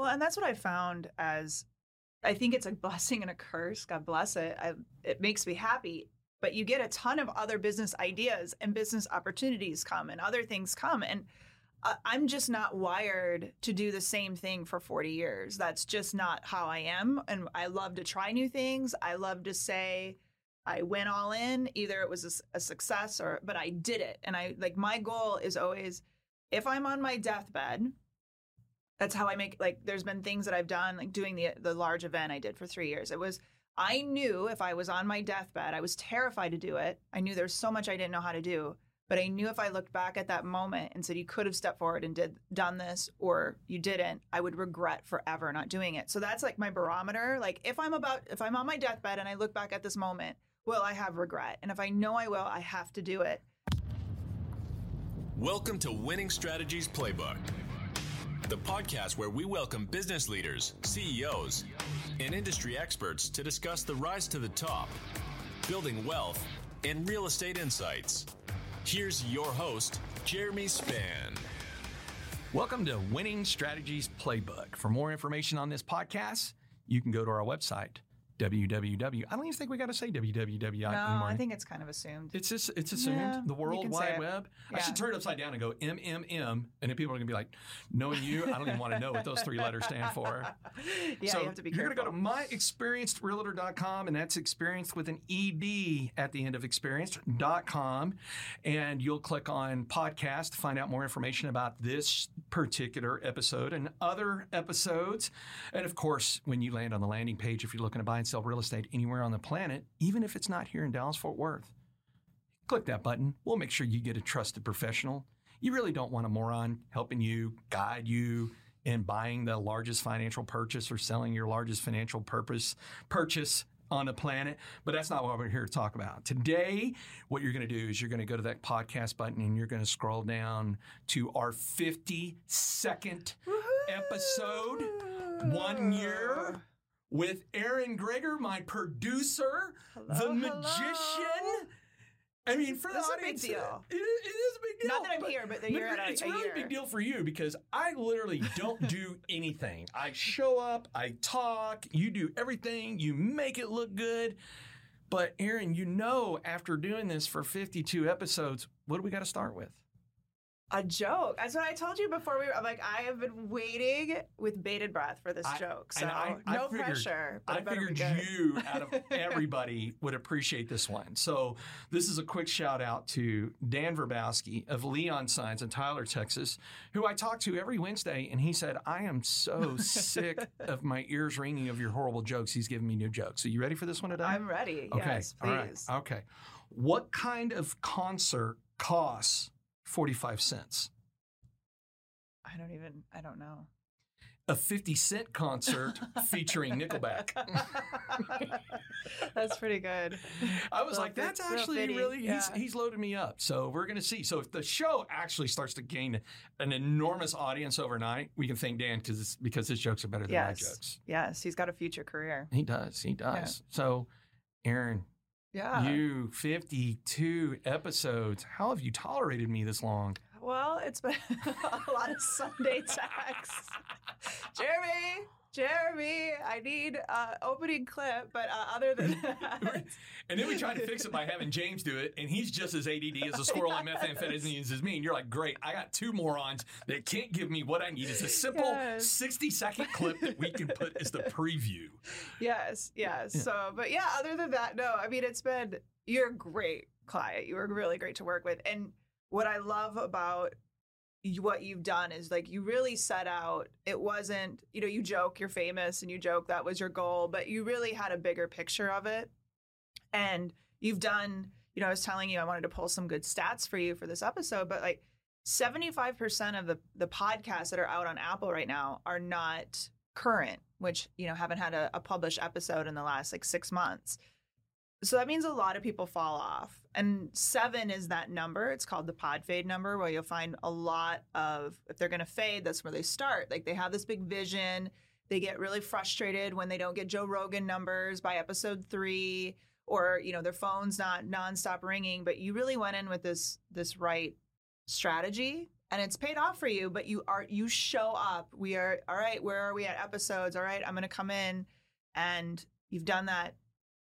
Well, and that's what I found as I think it's a blessing and a curse. God bless it. I, it makes me happy. But you get a ton of other business ideas and business opportunities come and other things come. And I'm just not wired to do the same thing for 40 years. That's just not how I am. And I love to try new things. I love to say, I went all in. Either it was a, a success or, but I did it. And I like my goal is always if I'm on my deathbed, that's how I make like there's been things that I've done like doing the the large event I did for 3 years. It was I knew if I was on my deathbed, I was terrified to do it. I knew there's so much I didn't know how to do, but I knew if I looked back at that moment and said you could have stepped forward and did done this or you didn't, I would regret forever not doing it. So that's like my barometer. Like if I'm about if I'm on my deathbed and I look back at this moment, will I have regret? And if I know I will, I have to do it. Welcome to Winning Strategies Playbook the podcast where we welcome business leaders, CEOs, and industry experts to discuss the rise to the top, building wealth, and real estate insights. Here's your host, Jeremy Spann. Welcome to Winning Strategies Playbook. For more information on this podcast, you can go to our website, www. I don't even think we got to say www No. I think it's kind of assumed. it's just it's assumed Yeah, the World Wide. Web. I should turn it upside down and go MMM, and then people are gonna be like, knowing you, I don't even want to know what those three letters stand for. yeah, so you have to be you're careful. going to go to myexperiencedrealtor.com, and that's experienced with an ED at the end of experienced.com. And you'll click on podcast to find out more information about this particular episode and other episodes. And of course, when you land on the landing page, if you're looking to buy and sell real estate anywhere on the planet, even if it's not here in Dallas Fort Worth, click that button. We'll make sure you get a trusted professional. You really don't want a moron helping you, guide you in buying the largest financial purchase or selling your largest financial purpose purchase on the planet. But that's not what we're here to talk about. Today, what you're going to do is you're going to go to that podcast button and you're going to scroll down to our 52nd episode, one year with Erin Greger, my producer, the magician. hello. I mean, for This is the a big audience, deal. It, it is a big deal. Not that I'm here, but that you're at a- it's a really a big deal for you because I literally don't do anything. I show up, I talk, you do everything, you make it look good. But Erin, you know, after doing this for 52 episodes, what do we got to start with? A joke. That's what I told you before we were. I'm like, I have been waiting with bated breath for this I- joke. So I- I no figured- pressure. I figured you, out of everybody, would appreciate this one. So, this is a quick shout out to Dan Verbowski of Leon Signs in Tyler, Texas, who I talk to every Wednesday. And he said, I am so sick of my ears ringing of your horrible jokes. He's giving me new jokes. So, you ready for this one today? I'm ready. okay. Yes, All right. Okay. What kind of concert costs 45 cents? I don't even. I don't know. A 50 cent concert featuring Nickelback. That's pretty good. I was Real like, that's actually really, he's, yeah. he's loaded me up. So we're going to see. So if the show actually starts to gain an enormous audience overnight, we can thank Dan because because his jokes are better than my Yes. jokes. Yes, he's got a future career. He does. He does. So, Erin, Yeah. you 52 episodes. How have you tolerated me this long? Well, it's been a lot of Sunday texts. Jeremy, Jeremy, I need uh, opening clip, but uh, other than that, And then we tried to fix it by having James do it, and he's just as ADD as a squirrel on methamphetamines as me. And you're like, great, I got two morons that can't give me what I need. It's a simple Yes. 60 second clip that we can put as the preview. yes, yes. Yeah. So, but yeah, other than that, no. I mean, it's been you're a great client. You were really great to work with, and what I love about you- what you've done is like you really set out it wasn't you know you joke you're famous and you joke that was your goal but you really had a bigger picture of it and you've done you know i was telling you i wanted to pull some good stats for you for this episode but like 75% of the the podcasts that are out on apple right now are not current which you know haven't had a, a published episode in the last like six months so that means a lot of people fall off. And seven is that number. It's called the pod fade number, where you'll find a lot of, if they're going to fade, that's where they start. Like they have this big vision. They get really frustrated when they don't get Joe Rogan numbers by episode three, or, you know, their phone's not nonstop ringing. But you really went in with this, this right strategy and it's paid off for you, but you are you show up. We are all right, where are we at episodes? All right, I'm gonna come in and you've done that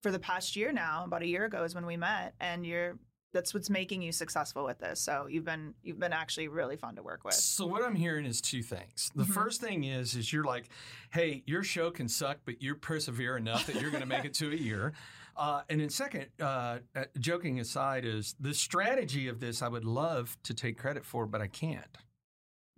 for the past year now, about a year ago is when we met, and you're that's what's making you successful with this. So you've been you've been actually really fun to work with. So what I'm hearing is two things. The Mhm. first thing is is you're like, hey, your show can suck, but you persevere enough that you're going to make it to a year. Uh, and then second, uh, uh, joking aside, is the strategy of this I would love to take credit for, but I can't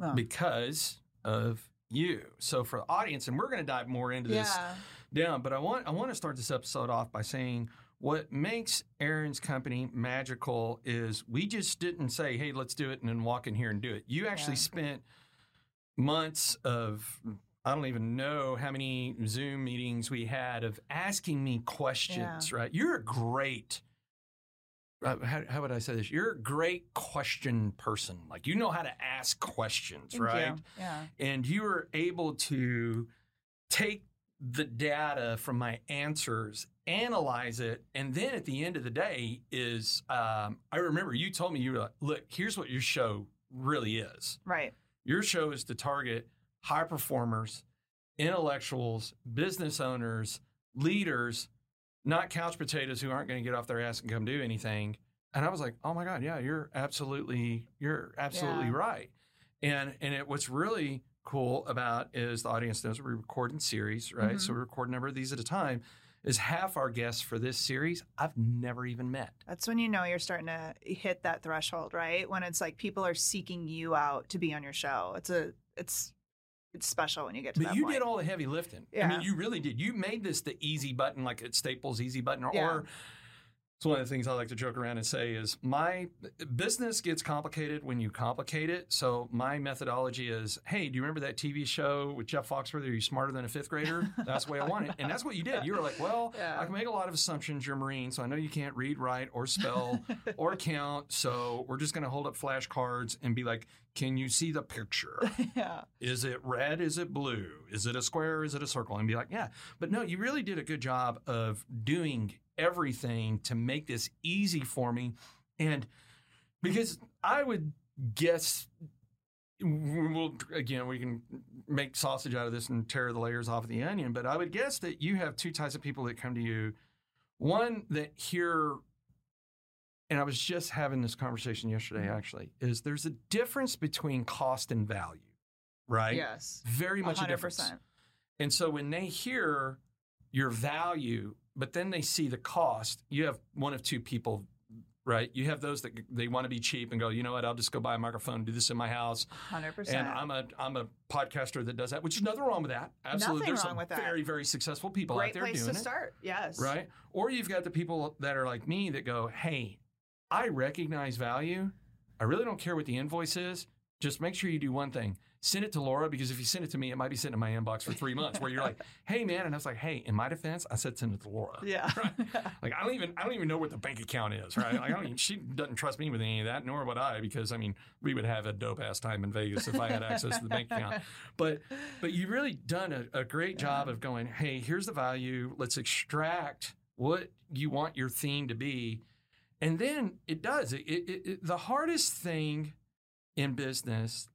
Oh. because of you. So for the audience, and we're going to dive more into this yeah. Down. But I want I want to start this episode off by saying what makes Erin's company magical is we just didn't say, "Hey, let's do it," and then walk in here and do it. You actually Yeah. spent months of I don't even know how many Zoom meetings we had of asking me questions. Right? You're a great. Uh, how, how would I say this? You're a great question person. Like you know how to ask questions, Thank right? you. Yeah. and you were able to take the data from my answers analyze it and then at the end of the day is um, i remember you told me you were like look here's what your show really is Right. your show is to target high performers intellectuals business owners leaders not couch potatoes who aren't going to get off their ass and come do anything and i was like oh my god yeah you're absolutely you're absolutely Yeah. right and and it what's really cool about is the audience knows we record in series right Mhm. so we record a number of these at a time is half our guests for this series i've never even met That's when you know you're starting to hit that threshold, right? When it's like people are seeking you out to be on your show. It's a it's it's special when you get to But you point. did all the heavy lifting. Yeah. I mean, you really did. You made this the easy button, like at Staples easy button, or, Yeah. or it's one of the things I like to joke around and say is my business gets complicated when you complicate it. So my methodology is, hey, do you remember that TV show with Jeff Foxworthy? Are you smarter than a fifth grader? That's the way I want it. And that's what you did. You were like, well, Yeah. I can make a lot of assumptions. You're a Marine, so I know you can't read, write, or spell or count. So we're just going to hold up flashcards and be like, can you see the picture? yeah. Is it red? Is it blue? Is it a square? Is it a circle? And be like, yeah. But no, you really did a good job of doing everything to make this easy for me. And because I would guess, we'll, again, we can make sausage out of this and tear the layers off of the onion, but I would guess that you have two types of people that come to you. One that hear, and I was just having this conversation yesterday actually, is there's a difference between cost and value, right? Yes. Very much a 100%. difference. And so when they hear your value, but then they see the cost, you have one of two people, right? You have those that they want to be cheap and go, you know what, I'll just go buy a microphone, do this in my house. 100%. And I'm a I'm a podcaster that does that, which is nothing wrong with that. Absolutely. Nothing There's wrong some with that. very, very successful people Great out there place doing to it. start. Yes. Right? Or you've got the people that are like me that go, hey, I recognize value. I really don't care what the invoice is. Just make sure you do one thing. Send it to Laura because if you send it to me, it might be sitting in my inbox for three months where you're like, hey man. And I was like, hey, in my defense, I said send it to Laura. Yeah. Like I don't even I don't even know what the bank account is, right? Like I don't even, she doesn't trust me with any of that, nor would I, because I mean we would have a dope ass time in Vegas if I had access to the bank account. But but you really done a, a great job of going, hey, here's the value. Let's extract what you want your theme to be, and then it does. It, it, it, the hardest thing in business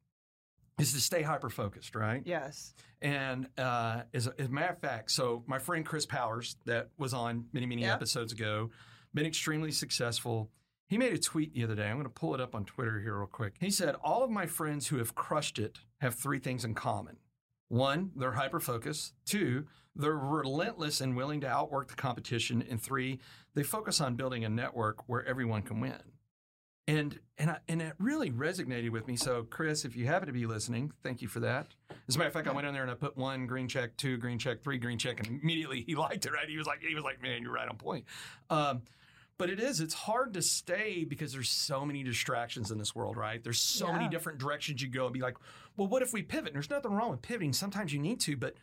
is to stay hyper focused, right? yes. And uh, as, a, as a matter of fact, so my friend Chris Powers, that was on many, many episodes ago, been extremely successful. He made a tweet the other day. I'm going to pull it up on Twitter here real quick. He said, All of my friends who have crushed it have three things in common. One, they're hyper focused. Two, they're relentless and willing to outwork the competition. And three, they focus on building a network where everyone can win. And and I, and it really resonated with me. So, Chris, if you happen to be listening, thank you for that. As a matter of fact, I went in there and I put one green check, two green check, three green check, and immediately he liked it. Right? He was like, he was like, man, you're right on point. Um, but it is, it's hard to stay because there's so many distractions in this world, right? There's so many different directions you go and be like, well, what if we pivot? And there's nothing wrong with pivoting. Sometimes you need to, but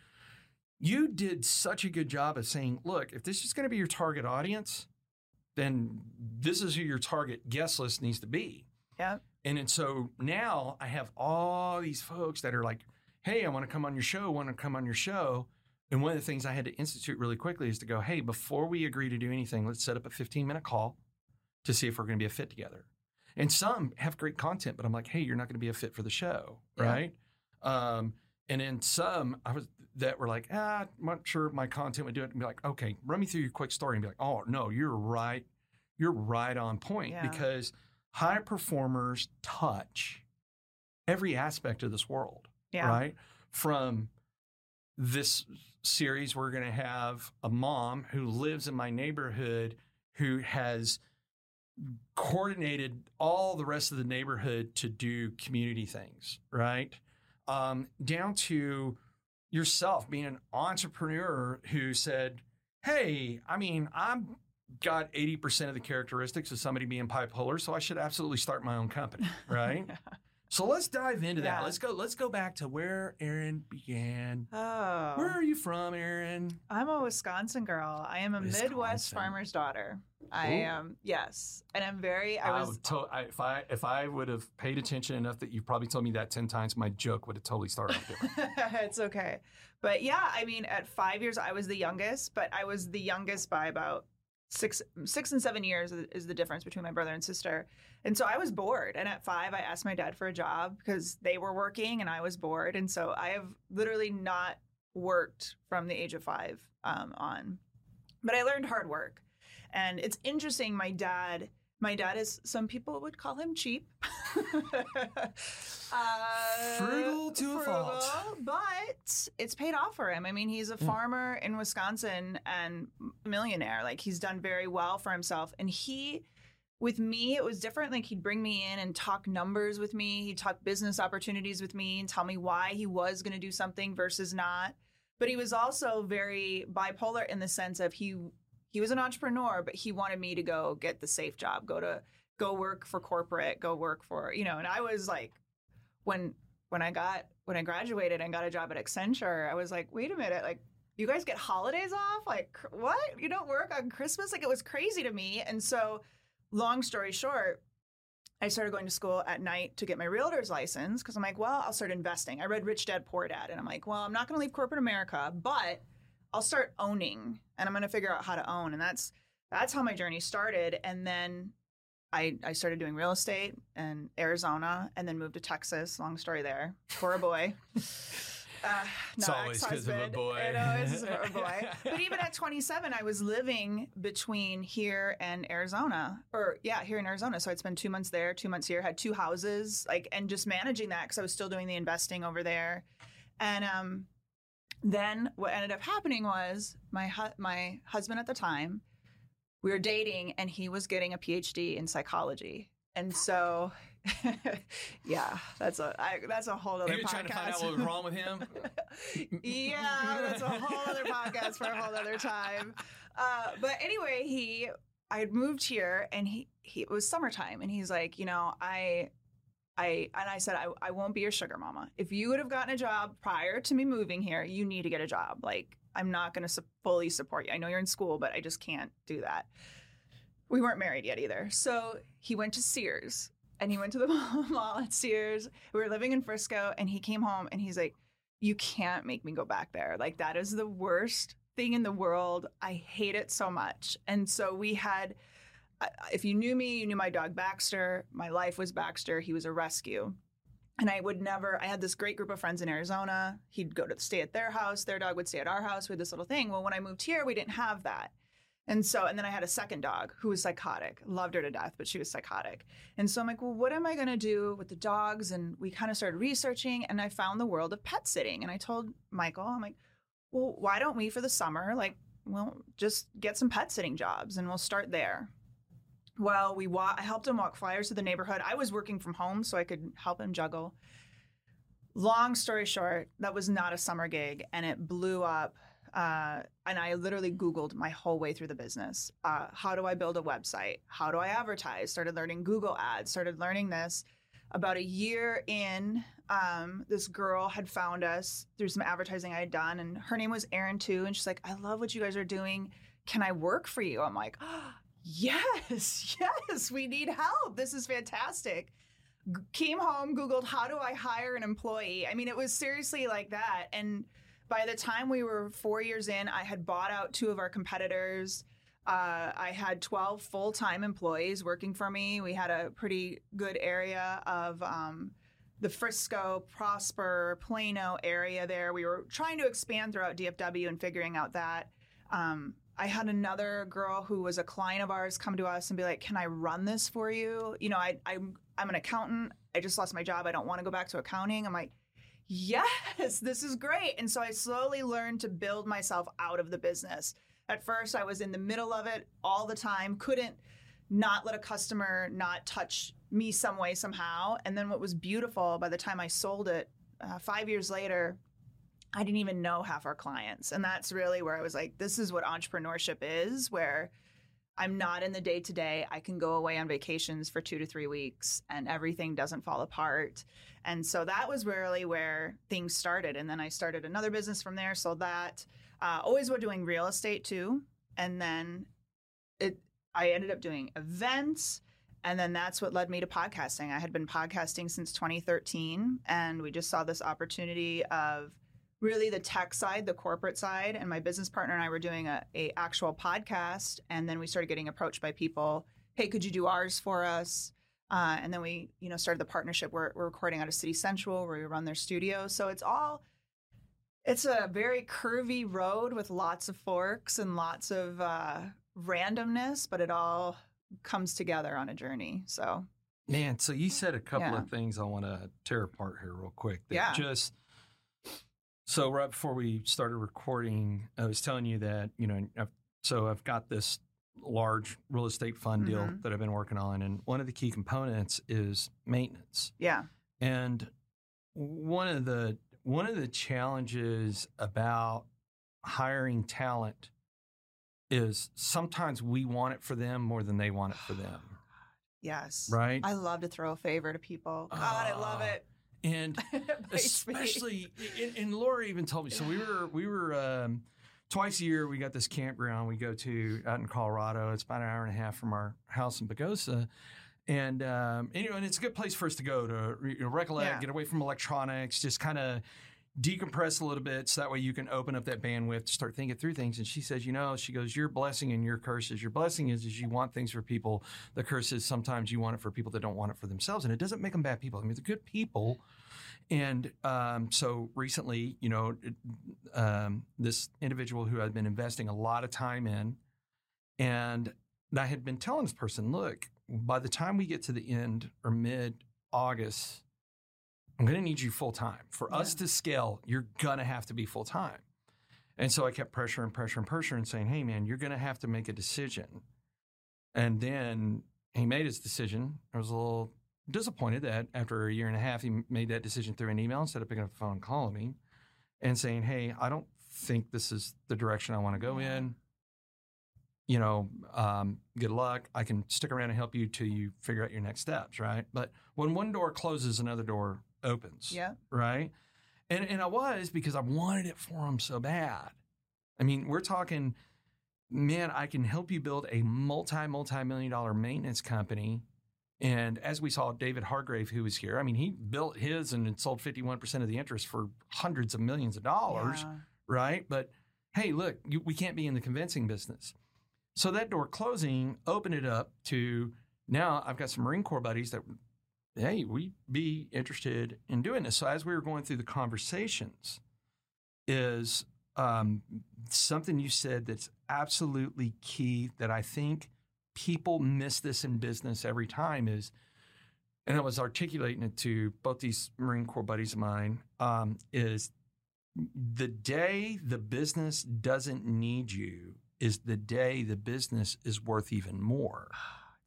you did such a good job of saying, look, if this is going to be your target audience, then this is who your target guest list needs to be. Yeah. And then so now I have all these folks that are like, hey, I want to come on your show, want to come on your show. And one of the things I had to institute really quickly is to go, hey, before we agree to do anything, let's set up a 15 minute call to see if we're going to be a fit together. And some have great content, but I'm like, hey, you're not going to be a fit for the show, Yeah. right? Um, and then some I was that were like, ah, I'm not sure my content would do it. And be like, okay, run me through your quick story and be like, oh no, you're right, you're right on point Yeah. because high performers touch every aspect of this world Yeah. right? From this series, we're going to have a mom who lives in my neighborhood who has coordinated all the rest of the neighborhood to do community things, right? Um, down to yourself being an entrepreneur who said, Hey, I mean, I'm got 80% of the characteristics of somebody being bipolar, so I should absolutely start my own company, right? So let's dive into that. Yeah. Let's go. Let's go back to where Erin began. Oh. Where are you from, Erin? I'm a Wisconsin girl. I am a Midwest farmer's daughter. I am yes, and I'm very. I was. would to- I, if I if I would have paid attention enough that you've probably told me that ten times, my joke would have totally started off different. it's okay, but yeah, I mean, at five years, I was the youngest, but I was the youngest by about six, six and seven years is the difference between my brother and sister. And so I was bored. And at five, I asked my dad for a job because they were working and I was bored. And so I have literally not worked from the age of five um, on, but I learned hard work. And it's interesting. My dad, my dad is some people would call him cheap. uh, Frugal to a fault. But it's paid off for him. I mean, he's a Yeah. farmer in Wisconsin and millionaire. Like he's done very well for himself. And he, with me, it was different. Like he'd bring me in and talk numbers with me. He'd talk business opportunities with me and tell me why he was going to do something versus not. But he was also very bipolar in the sense of he he was an entrepreneur, but he wanted me to go get the safe job, go to go work for corporate, go work for you know. And I was like, when when I got when I graduated and got a job at Accenture, I was like, wait a minute, like you guys get holidays off? Like what? You don't work on Christmas? Like it was crazy to me. And so, long story short, I started going to school at night to get my realtor's license because I'm like, well, I'll start investing. I read Rich Dad Poor Dad, and I'm like, well, I'm not going to leave corporate America, but I'll start owning, and I'm going to figure out how to own, and that's that's how my journey started. And then I I started doing real estate in Arizona, and then moved to Texas. Long story there for a boy. Uh, It's no, always 'cause of a boy. I know, it's for a boy. But even at 27, I was living between here and Arizona, or yeah, here in Arizona. So I'd spend two months there, two months here, had two houses, like, and just managing that because I was still doing the investing over there. And um, then what ended up happening was my hu- my husband at the time, we were dating, and he was getting a PhD in psychology, and so. yeah, that's a I, that's a whole other You were podcast. trying to find out what was wrong with him. yeah, that's a whole other podcast for a whole other time. Uh, but anyway, he I had moved here and he, he it was summertime and he's like, you know, I I and I said I, I won't be your sugar mama. If you would have gotten a job prior to me moving here, you need to get a job. Like I'm not going to su- fully support you. I know you're in school, but I just can't do that. We weren't married yet either. So he went to Sears and he went to the mall at Sears. We were living in Frisco and he came home and he's like, You can't make me go back there. Like, that is the worst thing in the world. I hate it so much. And so we had, If you knew me, you knew my dog Baxter. My life was Baxter. He was a rescue. And I would never, I had this great group of friends in Arizona. He'd go to stay at their house. Their dog would stay at our house We had this little thing. Well, when I moved here, we didn't have that. And so, and then I had a second dog who was psychotic. Loved her to death, but she was psychotic. And so I'm like, well, what am I going to do with the dogs? And we kind of started researching, and I found the world of pet sitting. And I told Michael, I'm like, well, why don't we for the summer, like, well, just get some pet sitting jobs and we'll start there. Well, we wa- I helped him walk flyers to the neighborhood. I was working from home, so I could help him juggle. Long story short, that was not a summer gig, and it blew up. Uh, and I literally Googled my whole way through the business. Uh, how do I build a website? How do I advertise? Started learning Google Ads. Started learning this. About a year in, um, this girl had found us through some advertising I had done, and her name was Erin too. And she's like, "I love what you guys are doing. Can I work for you?" I'm like, "Yes, yes. We need help. This is fantastic." G- came home, Googled, "How do I hire an employee?" I mean, it was seriously like that, and by the time we were four years in, I had bought out two of our competitors. Uh, I had 12 full time employees working for me. We had a pretty good area of um, the Frisco, Prosper, Plano area there. We were trying to expand throughout DFW and figuring out that. Um, I had another girl who was a client of ours come to us and be like, "Can I run this for you?" You know, I, I'm I'm an accountant. I just lost my job. I don't want to go back to accounting. I'm like, yes, this is great. And so I slowly learned to build myself out of the business. At first, I was in the middle of it all the time, couldn't not let a customer not touch me some way, somehow. And then what was beautiful by the time I sold it, uh, five years later, I didn't even know half our clients. And that's really where I was like, this is what entrepreneurship is, where I'm not in the day to day. I can go away on vacations for two to three weeks and everything doesn't fall apart. And so that was really where things started. And then I started another business from there. So that uh, always were doing real estate too. And then it, I ended up doing events. And then that's what led me to podcasting. I had been podcasting since 2013, and we just saw this opportunity of really the tech side, the corporate side, and my business partner and I were doing a, a actual podcast, and then we started getting approached by people. Hey, could you do ours for us? Uh, and then we, you know, started the partnership. We're, we're recording out of City Central, where we run their studio. So it's all, it's a very curvy road with lots of forks and lots of uh, randomness, but it all comes together on a journey. So, man, so you said a couple Yeah. of things I want to tear apart here real quick. That Yeah. Just so right before we started recording, I was telling you that you know, I've, so I've got this large real estate fund deal Mhm. that I've been working on, and one of the key components is maintenance. yeah, And one of the one of the challenges about hiring talent is sometimes we want it for them more than they want it for them, yes. right? I love to throw a favor to people. God, I love Ah. it. And It bites me. especially and, and Laura even told me. So we were we were um, twice a year. We got this campground we go to out in Colorado. It's about an hour and a half from our house in Pagosa. And, um, know, and it's a good place for us to go to you know, recollect, Yeah. get away from electronics, just kind of decompress a little bit, so that way you can open up that bandwidth to start thinking through things. And she says, you know, she goes, your blessing and your curse is your blessing is is you want things for people. The curse is sometimes you want it for people that don't want it for themselves, and it doesn't make them bad people. I mean, they're good people. And um, so recently, you know, it- um, this individual who I'd been investing a lot of time in, and I had been telling this person, look, by the time we get to the end or mid August, I'm going to need you full time. For us to scale, you're going to have to be full time. And so I kept pressure and pressure and pressure and saying, hey, man, you're going to have to make a decision. And then he made his decision. I was a little disappointed that after a year and a half, he made that decision through an email instead of picking up the phone and calling me and saying, hey, I don't think this is the direction I want to go Yeah. in. You know, um, good luck. I can stick around and help you till you figure out your next steps, right? But when one door closes, another door opens yeah. right? And and I was because I wanted it for him so bad. I mean, we're talking, man, I can help you build a multi multi million dollar maintenance company. And as we saw, David Hargrave, who was here, I mean, he built his and sold fifty one percent of the interest for hundreds of millions of dollars, Yeah. right? But hey, look, you, we can't be in the convincing business. So that door closing opened it up to now I've got some Marine Corps buddies that hey, we'd be interested in doing this. So as we were going through the conversations, is um, something you said that's absolutely key that I think people miss this in business every time is, and I was articulating it to both these Marine Corps buddies of mine, um, is the day the business doesn't need you is the day the business is worth even more,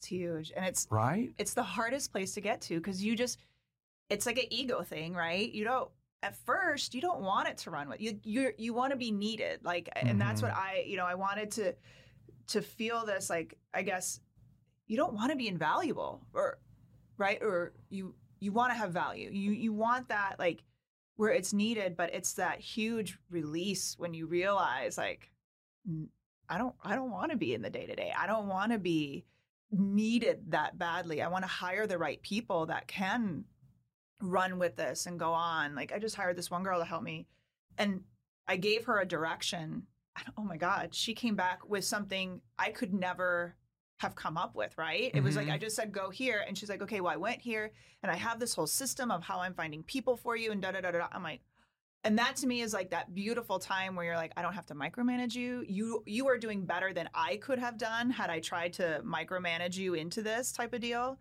It's huge. And it's right? it's the hardest place to get to because you just it's like an ego thing, right? You don't at first you don't want it to run with you you you want to be needed like and that's what mm-hmm. I you know I wanted to to feel this like I guess you don't want to be invaluable or right or you you want to have value. You you want that like where it's needed but it's that huge release when you realize like I don't I don't want to be in the day to day. I don't want to be needed that badly. I want to hire the right people that can run with this and go on. Like I just hired this one girl to help me and I gave her a direction And, oh my God, she came back with something I could never have come up with, right? It was like, Mhm. I just said, go here. And she's like, okay, well, I went here and I have this whole system of how I'm finding people for you and da da da. da. I'm like, and that to me is like that beautiful time where you're like, I don't have to micromanage you. You you are doing better than I could have done had I tried to micromanage you into this type of deal.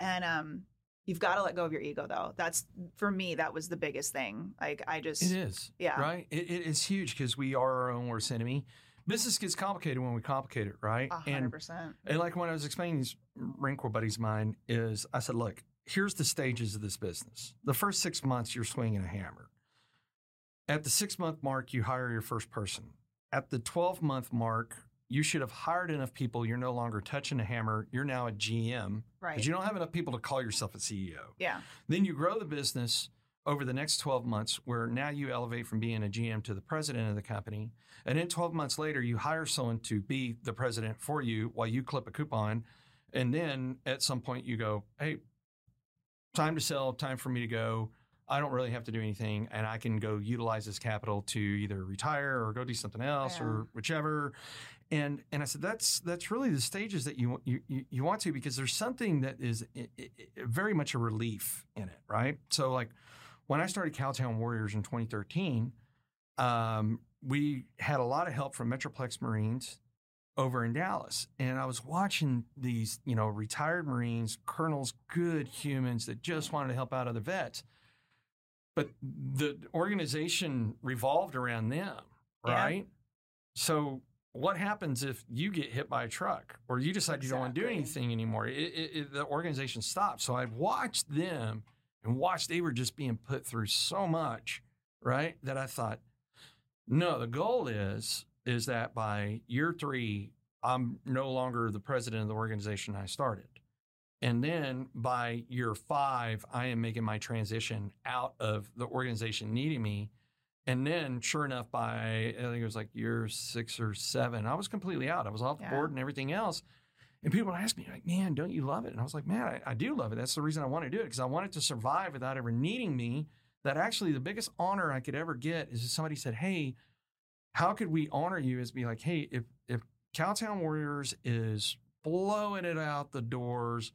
And um, you've got to let go of your ego, though. That's for me. That was the biggest thing. Like I just, It is. yeah, Right? It, it is huge because we are our own worst enemy. Business gets complicated when we complicate it, right? a hundred And percent. And like when I was explaining these Marine Corps buddies of mine, is I said, look, here's the stages of this business. The first six months, you're swinging a hammer. At the six month mark, you hire your first person. At the 12 month mark, you should have hired enough people. You're no longer touching a hammer. You're now a GM Right. because you don't have enough people to call yourself a CEO. yeah. Then you grow the business over the next 12 months, where now you elevate from being a GM to the president of the company. And then 12 months later, you hire someone to be the president for you while you clip a coupon. And then at some point, you go, hey, time to sell, time for me to go. I don't really have to do anything, and I can go utilize this capital to either retire or go do something else Yeah. or whichever. And and I said that's that's really the stages that you you you- want to because there's something that is very much a relief in it, right? So like when I started Cowtown Warriors in 2013, um, we had a lot of help from Metroplex Marines over in Dallas, and I was watching these you know retired Marines, colonels, good humans that just wanted to help out other vets. But the organization revolved around them, Yeah. right? So what happens if you get hit by a truck or you decide you don't want to do anything anymore? It, it, it, the organization stops. So I watched them and watched they were just being put through so much, right? That I thought, no, the goal is is that by year three, I'm no longer the president of the organization I started. And then by year five, I am making my transition out of the organization needing me. And then, sure enough, by I think it was like year six or seven, I was completely out. I was off the Yeah. board and everything else. And people would ask me, like, man, don't you love it? And I was like, man, I, I do love it. That's the reason I want to do it because I want it to survive without ever needing me. That actually, the biggest honor I could ever get is if somebody said, hey, how could we honor you? Is be like, hey, if if Cowtown Warriors is blowing it out the doors,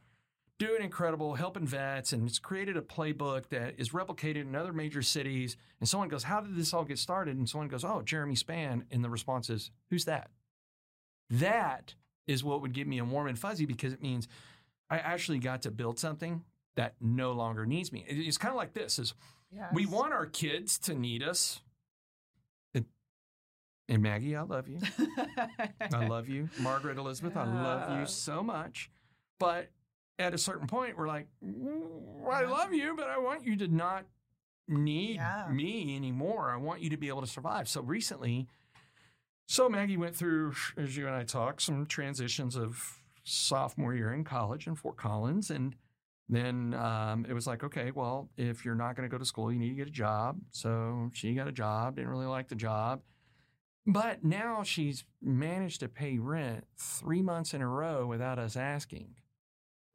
doing incredible, helping vets, and it's created a playbook that is replicated in other major cities. And someone goes, How did this all get started? And someone goes, Oh, Jeremy Spann. And the response is, Who's that? That is what would give me a warm and fuzzy because it means I actually got to build something that no longer needs me. It's kind of like this is we want our kids to need us. And, and Maggie, I love you. I love you. Margaret Elizabeth, I love you so much. But at a certain point, we're like, "Mm, I love you, but I want you to not need Yeah. me anymore. I want you to be able to survive. So recently, so Maggie went through, as you and I talked, some transitions of sophomore year in college in Fort Collins. And then um, it was like, okay, well, if you're not going to go to school, you need to get a job. So she got a job, didn't really like the job. But now she's managed to pay rent three months in a row without us asking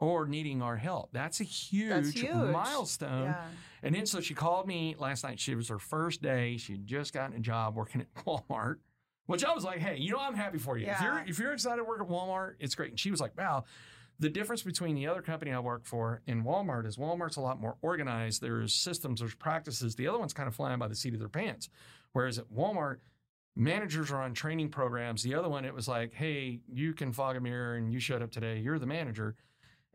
or needing our help. That's a huge, That's huge. milestone. yeah. And then so she called me last night. She was her first day. She'd just gotten a job working at Walmart, which I was like, hey, you know, I'm happy for you. If you're if you're excited to work at Walmart, it's great. And she was like, wow. The difference between the other company I work for and Walmart is Walmart's a lot more organized. There's systems, there's practices. The other one's kind of flying by the seat of their pants. Whereas at Walmart, managers are on training programs. The other one, it was like, hey, you can fog a mirror and you showed up today. You're the manager.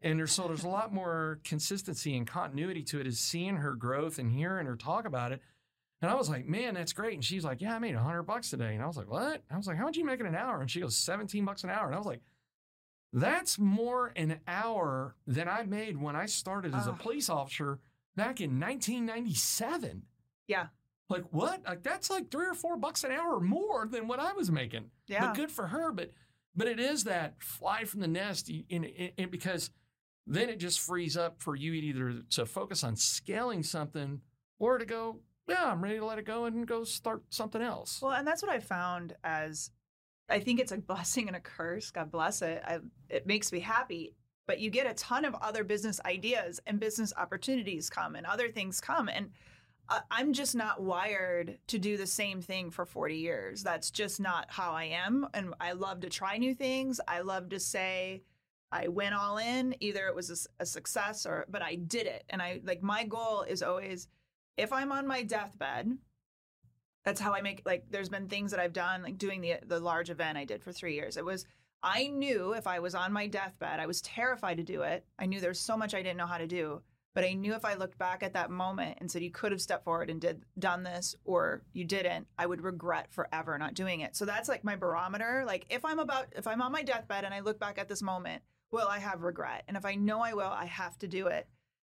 And there's so there's a lot more consistency and continuity to it is seeing her growth and hearing her talk about it. And I was like, man, that's great. And she's like, yeah, I made a hundred bucks today. And I was like, what? I was like, how much you make in an hour? And she goes, 17 bucks an hour. And I was like, that's more an hour than I made when I started as a police officer back in 1997. Yeah. Like what? Like that's like three or four bucks an hour more than what I was making. Yeah. But good for her. But but it is that fly from the nest, y- in, in, in- because then it just frees up for you either to focus on scaling something or to go, yeah, I'm ready to let it go and go start something else. Well, and that's what I found as I think it's a blessing and a curse. God bless it. I, it makes me happy. But you get a ton of other business ideas and business opportunities come and other things come. And I'm just not wired to do the same thing for 40 years. That's just not how I am. And I love to try new things. I love to say, I went all in. Either it was a success or, but I did it. And I like my goal is always, if I'm on my deathbed, that's how I make like. There's been things that I've done, like doing the the large event I did for three years. It was I knew if I was on my deathbed, I was terrified to do it. I knew there's so much I didn't know how to do, but I knew if I looked back at that moment and said you could have stepped forward and did done this or you didn't, I would regret forever not doing it. So that's like my barometer. Like if I'm about if I'm on my deathbed and I look back at this moment, will I have regret? And if I know I will, I have to do it.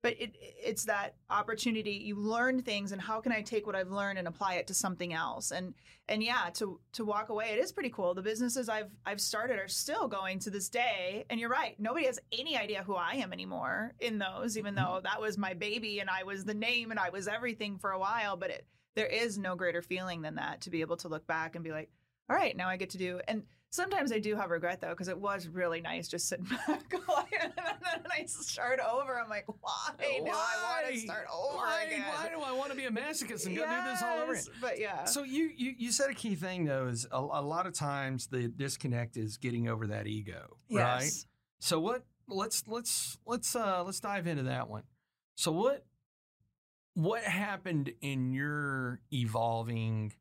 But it it's that opportunity. You learn things, and how can I take what I've learned and apply it to something else? And and yeah, to to walk away, it is pretty cool. The businesses I've I've started are still going to this day. And you're right, nobody has any idea who I am anymore in those, even mm-hmm. though that was my baby and I was the name and I was everything for a while. But it there is no greater feeling than that to be able to look back and be like, all right, now I get to do and sometimes I do have regret though, because it was really nice just sitting back and then I start over. I'm like, why why? do I want to start over why, again? why do I want to be a masochist and go do this all over again? But yeah. So you, you you said a key thing though is a, a lot of times the disconnect is getting over that ego, right? yes. So what? Let's let's let's uh let's dive into that one. So what what happened in your evolving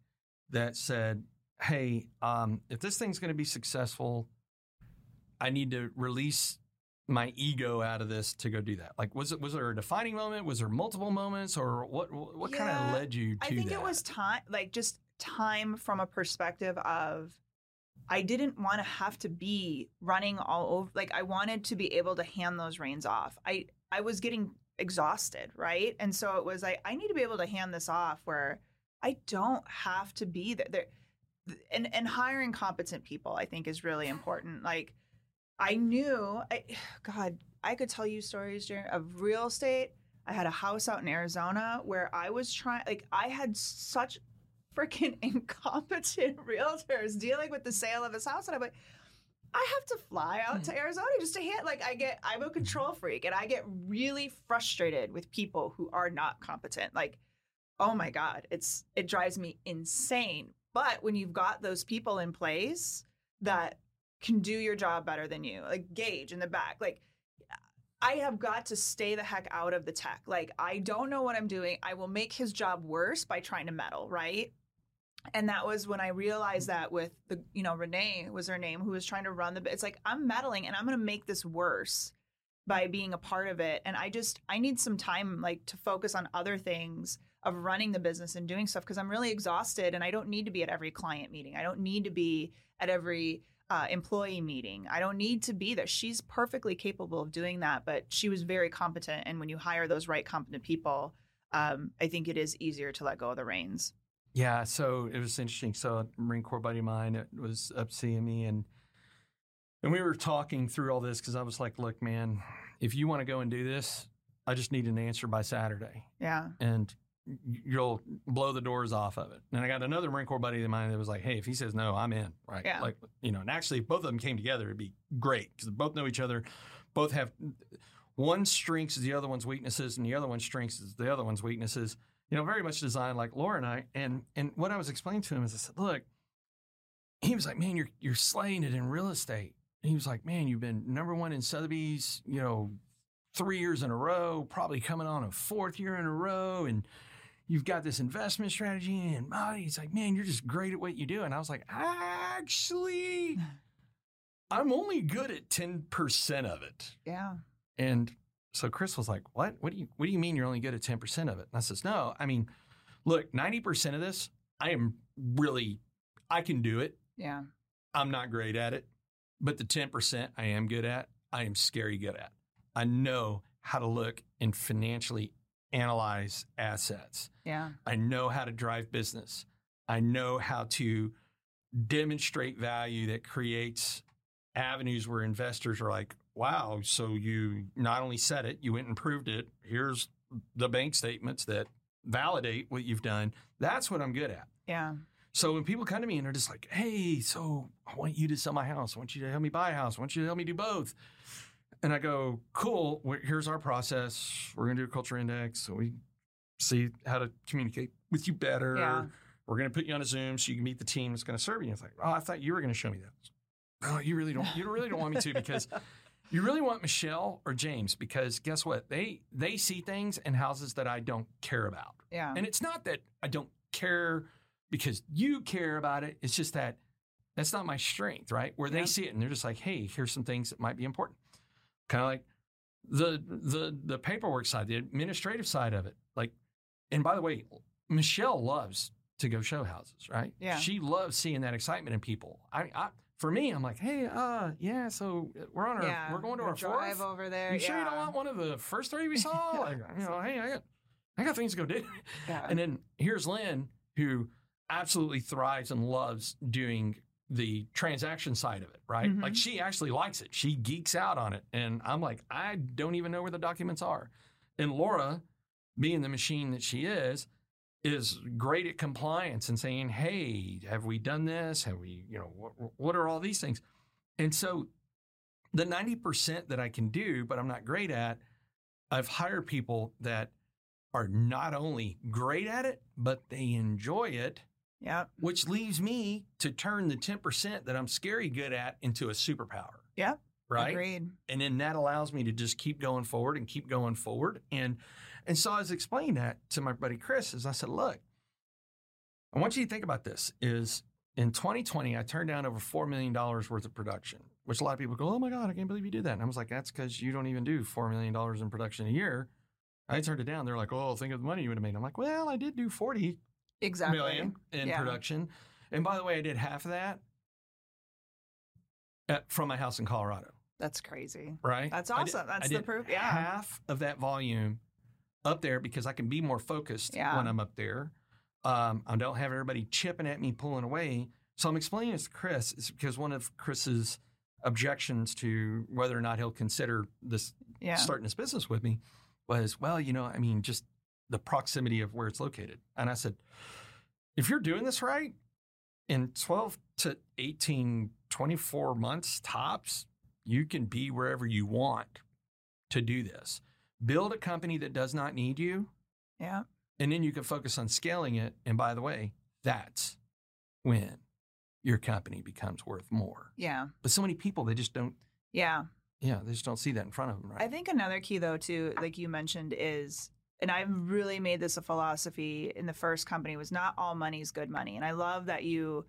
that said, "Hey, um, if this thing's going to be successful, I need to release my ego out of this to go do that." Like, was it was there a defining moment? Was there multiple moments, or what? What kind of led you to I think that? it was time, like just time from a perspective of I didn't want to have to be running all over. Like I wanted to be able to hand those reins off. I I was getting exhausted, right? And so it was like I need to be able to hand this off where I don't have to be there. there and and hiring competent people, I think, is really important. Like I knew, I, God, I could tell you stories Jerry, of real estate. I had a house out in Arizona where I was trying, like, I had such freaking incompetent realtors dealing with the sale of this house. And I'm like, I have to fly out to mm-hmm. Arizona just to hit, like, I get, I'm a control freak and I get really frustrated with people who are not competent. Like, oh my God, it's, it drives me insane. But when you've got those people in place that can do your job better than you, like Gage in the back, like, I have got to stay the heck out of the tech. Like, I don't know what I'm doing. I will make his job worse by trying to meddle, right? And that was when I realized that with the, you know, Renee was her name, who was trying to run the, it's like, I'm meddling and I'm going to make this worse by being a part of it. And I just, I need some time, like, to focus on other things of running the business and doing stuff because I'm really exhausted and I don't need to be at every client meeting. I don't need to be at every, uh, employee meeting. I don't need to be there. She's perfectly capable of doing that, but she was very competent. And when you hire those right competent people, um, I think it is easier to let go of the reins. Yeah, so it was interesting. So a Marine Corps buddy of mine it was up seeing me and and we were talking through all this because I was like, look, man, if you want to go and do this, I just need an answer by Saturday. Yeah. And you'll blow the doors off of it. And I got another Marine Corps buddy of mine that was like, hey, if he says no, I'm in. Right. Yeah. Like, you know, and actually if both of them came together, it'd be great because they both know each other, both have one strengths is the other one's weaknesses, and the other one's strengths is the other one's weaknesses. You know, very much designed like Laura and I. And and what I was explaining to him is I said, look, he was like, man, you're you're slaying it in real estate. And he was like, man, you've been number one in Sotheby's, you know, three years in a row, probably coming on a fourth year in a row, and you've got this investment strategy. And Molly, he's like, man, you're just great at what you do. And I was like, actually, I'm only good at ten percent of it. Yeah. And so Chris was like, "What? What do you What do you mean you're only good at ten percent of it?" And I says, "No, I mean, look, ninety percent of this, I am really, I can do it. Yeah. I'm not great at it, but the ten percent I am good at, I am scary good at. I know how to look and financially analyze assets. Yeah. I know how to drive business. I know how to demonstrate value that creates avenues where investors are like, wow, so you not only said it, you went and proved it. Here's the bank statements that validate what you've done. That's what I'm good at. Yeah. So when people come to me and they're just like, hey, so I want you to sell my house. I want you to help me buy a house. I want you to help me do both. And I go, cool. Here's our process. We're going to do a culture index. So we see how to communicate with you better. Yeah. We're going to put you on a Zoom so you can meet the team that's going to serve you. It's like, oh, I thought you were going to show me that. Oh, you really don't. You really don't want me to because you really want Michelle or James because guess what? They they see things in houses that I don't care about. Yeah. And it's not that I don't care because you care about it. It's just that that's not my strength, right? Where they see it and they're just like, hey, here's some things that might be important. Kind of like the the the paperwork side, the administrative side of it. Like, and by the way, Michelle loves to go show houses, right? Yeah. She loves seeing that excitement in people. I, I for me, I'm like, hey, uh, yeah, so we're on our yeah. we're going to our drive fourth. over there. You sure you don't want one of the first three we saw? like, you know, hey, I got I got things to go do. Yeah. And then here's Lynn, who absolutely thrives and loves doing the transaction side of it, right? Mhm. Like she actually likes it. She geeks out on it. And I'm like, I don't even know where the documents are. And Laura, being the machine that she is, is great at compliance and saying, "Hey, have we done this? Have we, you know, what, what are all these things?" And so the 90% that I can do, but I'm not great at, I've hired people that are not only great at it, but they enjoy it, Yep. which leaves me to turn the 10% that I'm scary good at into a superpower. Yeah. Right. Agreed. And then that allows me to just keep going forward and keep going forward. And and so I was explaining that to my buddy Chris as I said, look, I want you to think about this is in 2020, I turned down over $4 million worth of production, which a lot of people go, oh my God, I can't believe you did that. And I was like, that's because you don't even do $4 million in production a year. I turned it down. They're like, oh, think of the money you would have made. I'm like, well, I did do 40 Exactly. million in Yeah. production. And by the way, I did half of that at, from my house in Colorado, That's crazy. right? That's did- awesome. I That's the proof. Yeah. Half of that volume up there because I can be more focused Yeah. when I'm up there. Um, I don't have everybody chipping at me, pulling away. So I'm explaining this to Chris is because one of Chris's objections to whether or not he'll consider this Yeah. starting this business with me was, well, you know, I mean, just the proximity of where it's located. And I said, if you're doing this right, in 12 to 18, 24 months tops, you can be wherever you want to do this. Build a company that does not need you, Yeah. and then you can focus on scaling it. And by the way, that's when your company becomes worth more. Yeah. But so many people, they just don't, Yeah. yeah, they just don't see that in front of them, right? I think another key though too, like you mentioned, is and I've really made this a philosophy in the first company was not all money is good money. And I love that you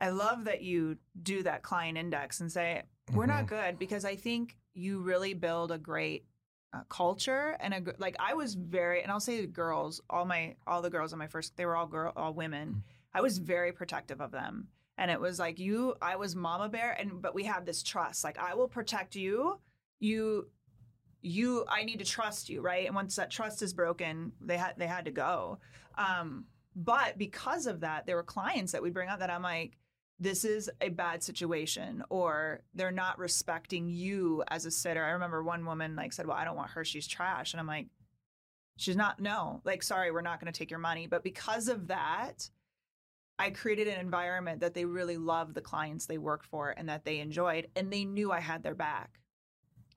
I love that you do that client index and say, we're not good because I think you really build a great uh, culture and a like I was very and I'll say the girls all my all the girls on my first they were all girl all women. I was very protective of them. And it was like you I was mama bear and but we had this trust. Like I will protect you. You you I need to trust you right and once that trust is broken they had they had to go um but because of that there were clients that we bring up that I'm like this is a bad situation or they're not respecting you as a sitter. I remember one woman like said, "Well, I don't want her. She's trash." And I'm like, "She's not no. Like sorry, we're not going to take your money." But because of that, I created an environment that they really loved the clients they worked for and that they enjoyed and they knew I had their back.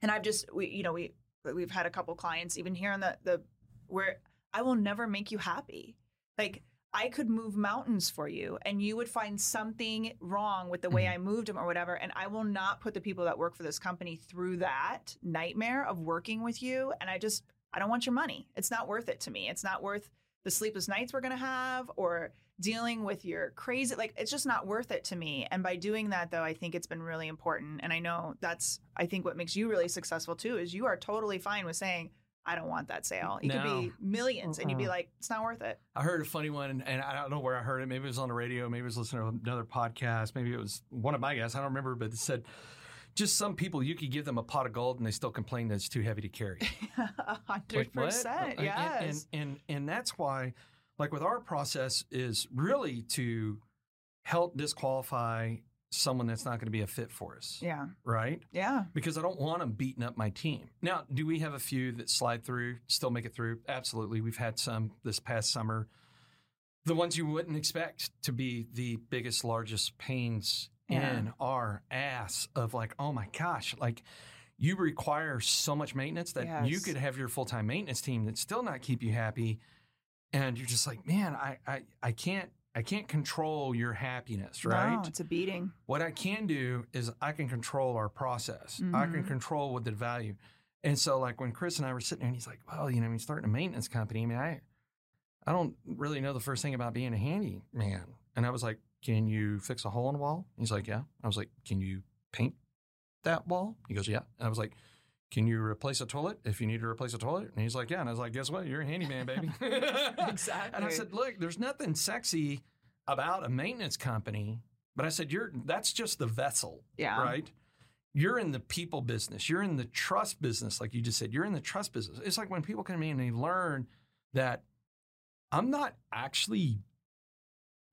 And I've just we you know, we we've had a couple clients even here in the the where I will never make you happy. Like I could move mountains for you and you would find something wrong with the way Mhm. I moved them or whatever. And I will not put the people that work for this company through that nightmare of working with you. And I just, I don't want your money. It's not worth it to me. It's not worth the sleepless nights we're going to have or dealing with your crazy, like, it's just not worth it to me. And by doing that, though, I think it's been really important. And I know that's, I think what makes you really successful too is you are totally fine with saying, I don't want that sale. It could be No. millions and you'd be like, it's not worth it. I heard a funny one, and, I don't know where I heard it. Maybe it was on the radio. Maybe it was listening to another podcast. Maybe it was one of my guests. I don't remember, but it said just some people you could give them a pot of gold and they still complain that it's too heavy to carry. A hundred Like, what? percent. And- Yes. And, and and that's why, like with our process, is really to help disqualify someone that's not going to be a fit for us, yeah. right? Yeah. Because I don't want them beating up my team. Now, do we have a few that slide through, still make it through? Absolutely. We've had some this past summer. The ones you wouldn't expect to be the biggest, largest pains Yeah. in our ass of like, oh my gosh, like you require so much maintenance that you could have your full time maintenance team that still not keep you happy. And you're just like, man, I I I can't I can't control your happiness, right? No, it's a beating. What I can do is I can control our process. I can Mhm. control what the value. And so like when Chris and I were sitting there and he's like, well, you know, he's starting a maintenance company. I mean, I I don't really know the first thing about being a handyman. And I was like, can you fix a hole in the wall? He's like, yeah. I was like, can you paint that wall? He goes, yeah. And I was like, can you replace a toilet if you need to replace a toilet? And he's like, yeah. And I was like, guess what? You're a handyman, baby. Exactly. And I said, look, there's nothing sexy about a maintenance company, but I said, you're that's just the vessel, Yeah. right? You're in the people business. You're in the trust business, like you just said. You're in the trust business. It's like when people come in and they learn that I'm not actually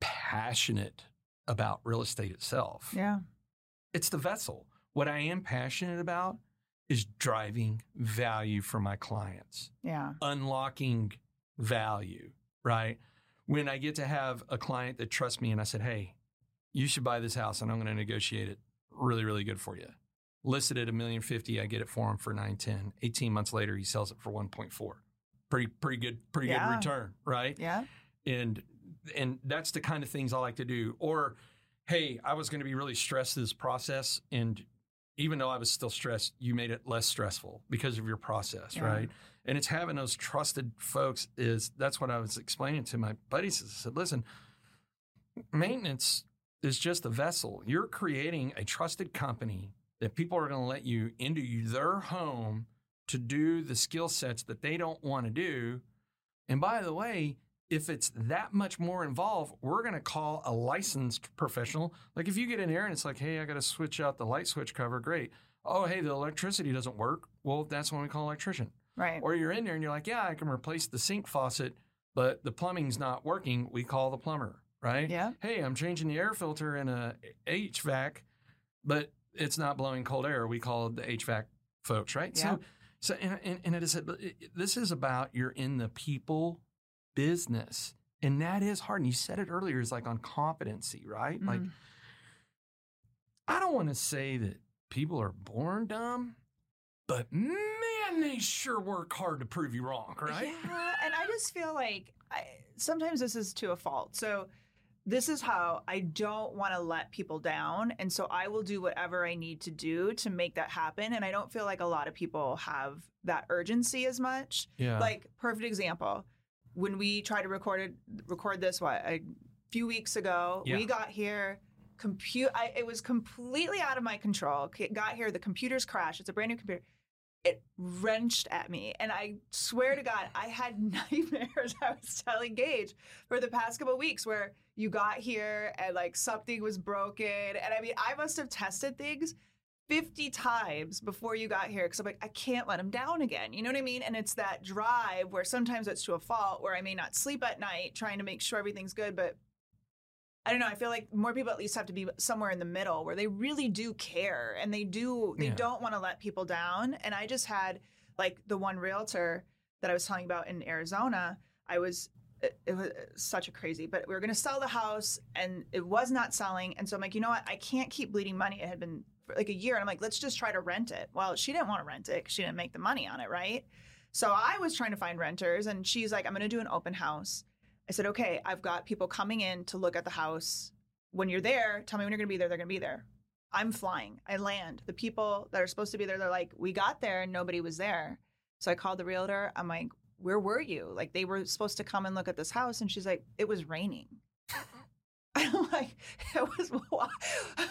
passionate about real estate itself. Yeah. It's the vessel. What I am passionate about is driving value for my clients Yeah. unlocking value, right? When I get to have a client that trusts me and I said, hey, you should buy this house and I'm going to negotiate it really, really good for you. Listed at a million fifty, I get it for him for nine ten. 18 months later, he sells it for 1.4. Pretty, pretty good, pretty Yeah. good return, right? Yeah. and and that's the kind of things I like to do. Or, hey, I was going to be really stressed this process, and even though I was still stressed, you made it less stressful because of your process, Yeah. right? And it's having those trusted folks is that's what I was explaining to my buddies. I said, listen, maintenance is just a vessel. You're creating a trusted company that people are going to let you into their home to do the skill sets that they don't want to do. And by the way, if it's that much more involved, we're going to call a licensed professional. Like if you get in here and it's like, hey, I got to switch out the light switch cover, great. Oh, hey, the electricity doesn't work. Well, that's when we call an electrician. Right. Or you're in there and you're like, yeah, I can replace the sink faucet, but the plumbing's not working. We call the plumber, right? yeah. Hey, I'm changing the air filter in a HVAC, but it's not blowing cold air. We call the HVAC folks, right? Yeah. So, so and, and, and it is, this is about you're in the people business. And that is hard. And you said it earlier, is like on competency, right? Like, Mhm. I don't want to say that people are born dumb, but man, they sure work hard to prove you wrong, right? Yeah, and I just feel like I, sometimes this is to a fault. So this is how I don't want to let people down, and so I will do whatever I need to do to make that happen. And I don't feel like a lot of people have that urgency as much. Yeah. Like perfect example, when we tried to record it, record this what a few weeks ago, Yeah. we got here. Compute. It was completely out of my control. K- Got here, the computer's crashed. It's a brand new computer. It wrenched at me, and I swear to God, I had nightmares. I was telling Gage for the past couple of weeks where you got here and like something was broken, and I mean, I must have tested things 50 times before you got here because I'm like, I can't let him down again. You know what I mean? And it's that drive where sometimes it's to a fault where I may not sleep at night trying to make sure everything's good, but I don't know. I feel like more people at least have to be somewhere in the middle where they really do care and they do, they Yeah. don't want to let people down. And I just had like the one realtor that I was telling about in Arizona. I was, it, was such a crazy, but we were going to sell the house and it was not selling. And so I'm like, you know what? I can't keep bleeding money. It had been like a year. And I'm like, let's just try to rent it. Well, she didn't want to rent it because she didn't make the money on it, right? So I was trying to find renters and she's like, I'm going to do an open house. I said, okay, I've got people coming in to look at the house. When you're there, tell me when you're going to be there. They're going to be there. I'm flying. I land. The people that are supposed to be there, they're like, we got there and nobody was there. So I called the realtor. I'm like, where were you? Like, they were supposed to come and look at this house. And she's like, it was raining. Uh-huh. I'm like, it was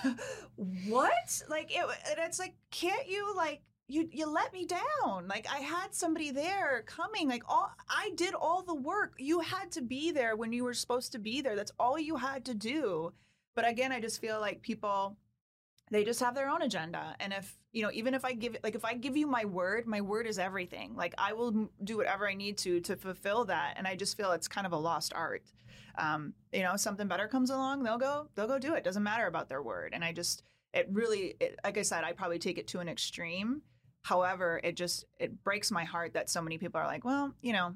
what? Like, it, and it's like, can't you, like, you you let me down. Like I had somebody there coming. Like all I did all the work. You had to be there when you were supposed to be there. That's all you had to do. But again, I just feel like people they just have their own agenda. And if, you know, even if I give like if I give you my word, my word is everything. Like I will do whatever I need to to fulfill that. And I just feel it's kind of a lost art. Um, you know, something better comes along, they'll go they'll go do it. Doesn't matter about their word. And I just it really it, like I said, I probably take it to an extreme. However, it just it breaks my heart that so many people are like, well, you know,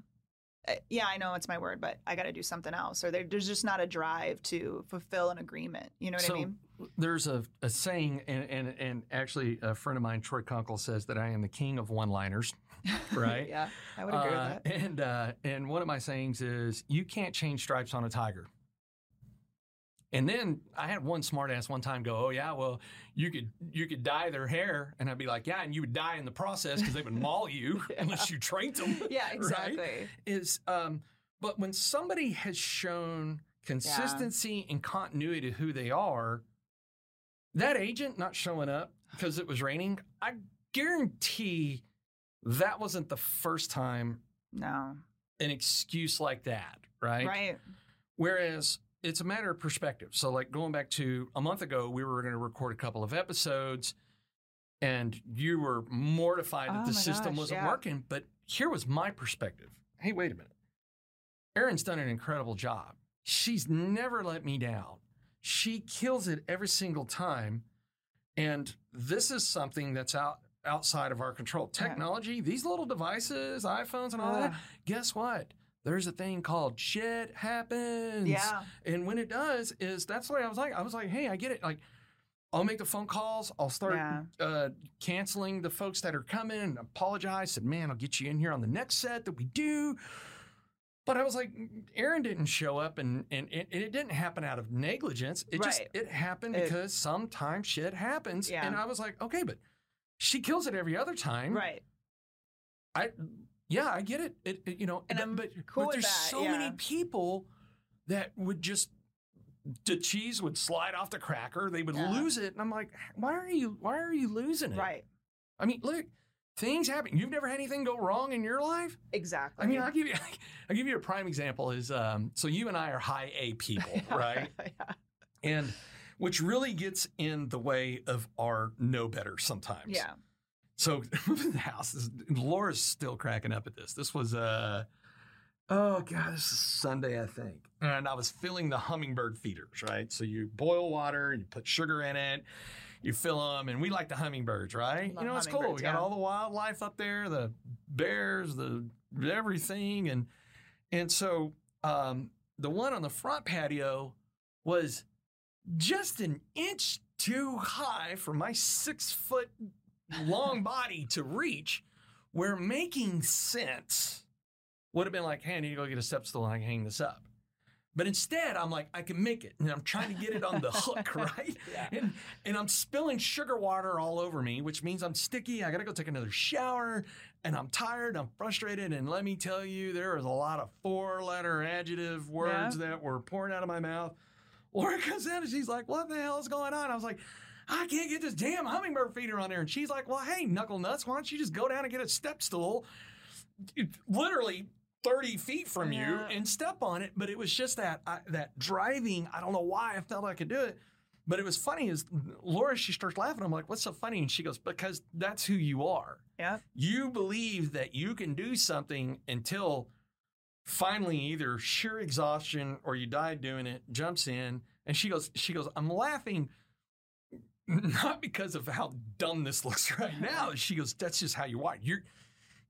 uh, yeah, I know it's my word, but I got to do something else. Or there's just not a drive to fulfill an agreement. You know what so I mean? there's a, a saying, and, and and actually a friend of mine, Troy Kunkel, says that I am the king of one-liners. Right? yeah, I would agree Uh, with that. And uh, and one of my sayings is, "You can't change stripes on a tiger." And then I had one smartass one time go, "Oh yeah, well you could you could dye their hair," and I'd be like, "Yeah, and you would die in the process because they would maul you unless you trained them." Yeah, right? exactly. Is um, but when somebody has shown consistency and continuity to who they are, that agent not showing up because it was raining, I guarantee that wasn't the first time No. an excuse like that, right? Right. Whereas it's a matter of perspective. So, like going back to a month ago, we were going to record a couple of episodes, and you were mortified that Oh the system gosh, wasn't yeah. working. But here was my perspective. Hey, wait a minute. Erin's done an incredible job. She's never let me down. She kills it every single time. And this is something that's out outside of our control. Yeah. Technology, these little devices, iPhones and all that, Ah. guess what? There's a thing called shit happens. Yeah. And when it does, is that's what I was like. I was like, hey, I get it. Like, I'll make the phone calls. I'll start Yeah. uh, canceling the folks that are coming and apologize. Said, man, I'll get you in here on the next set that we do. But I was like, Erin didn't show up, and and, and it didn't happen out of negligence. It just it happened It- because sometimes shit happens. Yeah. And I was like, okay, but she kills it every other time. Right. I yeah, I get it. It, it- you know, And but, I'm but, cool but there's that, so many people that would just the cheese would slide off the cracker. They would Yeah. lose it, and I'm like, why are you why are you losing it? Right. I mean, look, things happen. You've never had anything go wrong in your life. Exactly. I mean, I'll give you I'll give you a prime example. Is um, so you and I are high A people, right? yeah. and which really gets in the way of our know better sometimes. Yeah. So the house, is, Laura's still cracking up at this. This was uh oh god, this is Sunday, I think. And I was filling the hummingbird feeders, right? So you boil water, you put sugar in it, you fill them, and we like the hummingbirds, right? Love you know, it's cool. We got yeah. all the wildlife up there, the bears, the everything, and and so um, the one on the front patio was just an inch too high for my six foot long body to reach, where making sense would have been like, hey, I need to go get a step stool and I can hang this up. But instead, I'm like, I can make it. And I'm trying to get it on the hook, right? Yeah. And, and I'm spilling sugar water all over me, which means I'm sticky. I got to go take another shower and I'm tired. I'm frustrated. And let me tell you, there was a lot of four letter adjective words that were pouring out of my mouth. Laura comes in and she's like, what the hell is going on? I was like, I can't get this damn hummingbird feeder on there. And she's like, well, hey, knuckle nuts, why don't you just go down and get a step stool? Literally 30 feet from you and step on it. But it was just that, I, that driving. I don't know why I felt I could do it. But it was funny is Laura, she starts laughing. I'm like, what's so funny? And she goes, because that's who you are. Yeah. You believe that you can do something until finally either sheer exhaustion or you die doing it, jumps in. And she goes, she goes, I'm laughing not because of how dumb this looks right now. She goes, that's just how you are. You're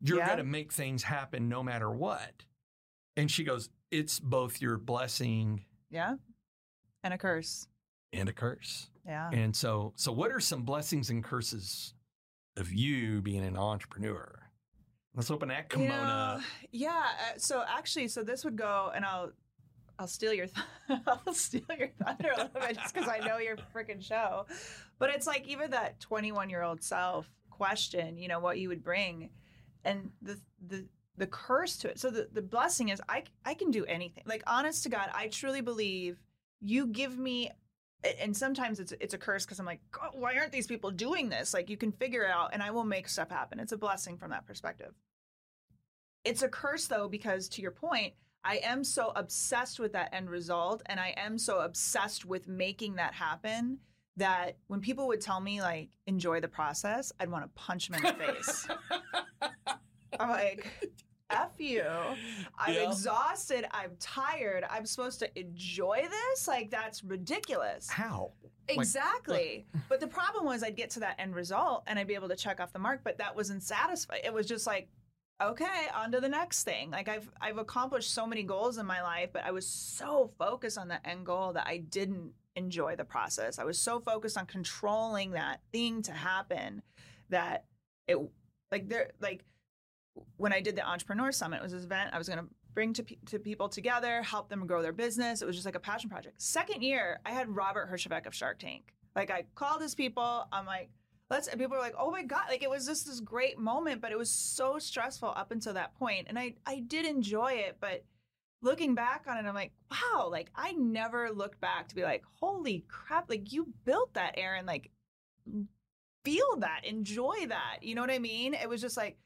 you're Yeah. gonna make things happen no matter what. And she goes, it's both your blessing Yeah. And a curse. and a curse. Yeah. And so so what are some blessings and curses of you being an entrepreneur? Let's open that kimono. Yeah, yeah. uh, So actually, so this would go, and I'll, I'll steal your, th- I'll steal your thunder a little bit just because I know your freaking show. But it's like even that 21 year old self question, you know, what you would bring, and the the the curse to it. So the the blessing is I I can do anything. Like honest to God, I truly believe you give me. And sometimes it's it's a curse because I'm like, why aren't these people doing this? Like you can figure it out, and I will make stuff happen. It's a blessing from that perspective. It's a curse though, because to your point, I am so obsessed with that end result and I am so obsessed with making that happen that when people would tell me like enjoy the process, I'd want to punch them in the face. I'm like, F you. I'm Yeah. exhausted. I'm tired. I'm supposed to enjoy this? Like, that's ridiculous. How? Exactly. but the problem was I'd get to that end result and I'd be able to check off the mark, but that wasn't satisfying. It was just like, okay, on to the next thing. Like I've I've accomplished so many goals in my life, but I was so focused on the end goal that I didn't enjoy the process. I was so focused on controlling that thing to happen that it like there like when I did the entrepreneur summit, it was this event I was going to bring to, to people together, help them grow their business. It was just like a passion project. Second year, I had Robert Herjavec of Shark Tank. Like I called his people. I'm like, let's. And people were like, oh my god, like it was just this great moment, but it was so stressful up until that point. And I I did enjoy it, but looking back on it, I'm like, wow, like I never looked back to be like, holy crap, like you built that, Erin. Like feel that, enjoy that. You know what I mean? It was just like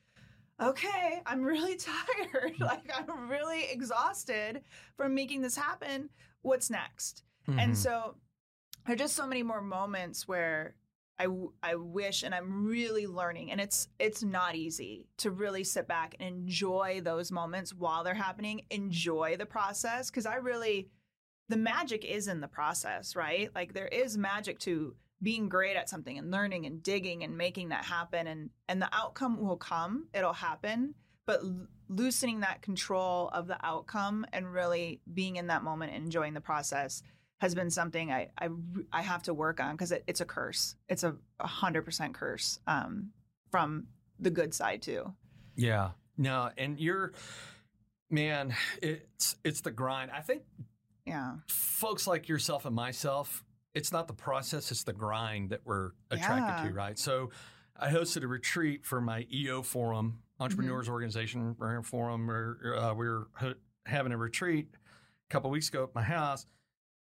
okay, I'm really tired. like I'm really exhausted from making this happen. What's next? Mm-hmm. And so there are just so many more moments where I, I wish and I'm really learning and it's it's not easy to really sit back and enjoy those moments while they're happening enjoy the process cuz I really the magic is in the process right? Like there is magic to being great at something and learning and digging and making that happen and and the outcome will come it'll happen but loosening that control of the outcome and really being in that moment and enjoying the process has been something I I, I have to work on because it, it's a curse. It's a hundred percent curse um, from the good side too. Yeah. No, and you're man, it's it's the grind. I think yeah. Folks like yourself and myself, it's not the process, it's the grind that we're attracted yeah. to, right? So I hosted a retreat for my EO forum, entrepreneurs mm-hmm. organization forum, where uh, we were ho- having a retreat a couple weeks ago at my house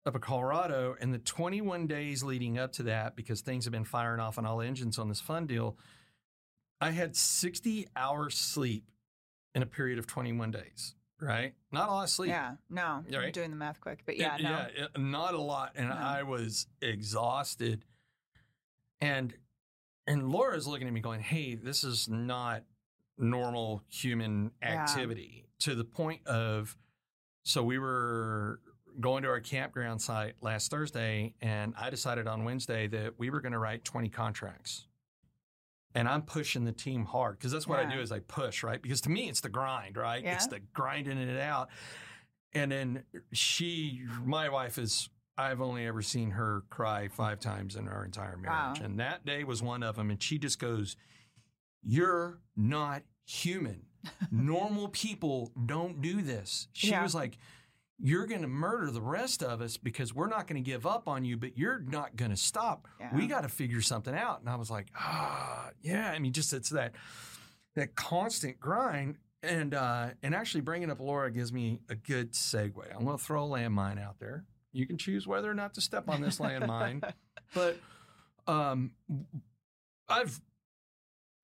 up in Colorado. And the 21 days leading up to that, because things have been firing off on all engines on this fund deal, I had 60 hours sleep in a period of 21 days right? Not a lot of sleep. Yeah, no. Right? I'm doing the math quick, but yeah, it, no. Yeah, it, not a lot. And no. I was exhausted. And and Laura's looking at me going, hey, this is not normal human activity yeah. to the point of so we were going to our campground site last Thursday and I decided on Wednesday that we were going to write 20 contracts and I'm pushing the team hard because that's what yeah. I do is I push, right? Because to me, it's the grind, right? Yeah. It's the grinding it out. And then she, my wife is, I've only ever seen her cry five times in our entire marriage. Wow. And that day was one of them. And she just goes, You're not human. Normal people don't do this. She yeah. was like, you're going to murder the rest of us because we're not going to give up on you, but you're not going to stop. Yeah. We got to figure something out. And I was like, ah, yeah. I mean, just it's that that constant grind. And uh, and actually bringing up Laura gives me a good segue. I'm going to throw a landmine out there. You can choose whether or not to step on this landmine, but um, I've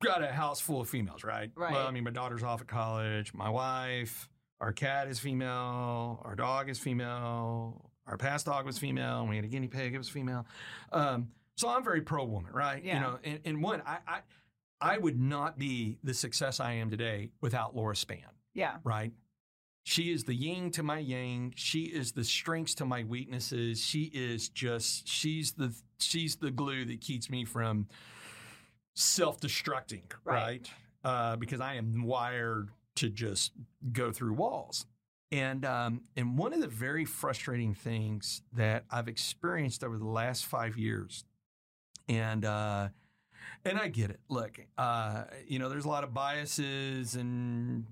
got a house full of females, right? Right. Well, I mean, my daughter's off at college. My wife our cat is female, our dog is female, our past dog was female, and we had a guinea pig, it was female. Um, so I'm very pro woman, right? Yeah. You know, and, and one, I, I I would not be the success I am today without Laura Spann. Yeah. Right. She is the yin to my yang. She is the strengths to my weaknesses. She is just she's the she's the glue that keeps me from self-destructing, right? right? Uh, because I am wired to just go through walls. And um, and one of the very frustrating things that I've experienced over the last five years, and uh, and I get it. Look, uh, you know, there's a lot of biases and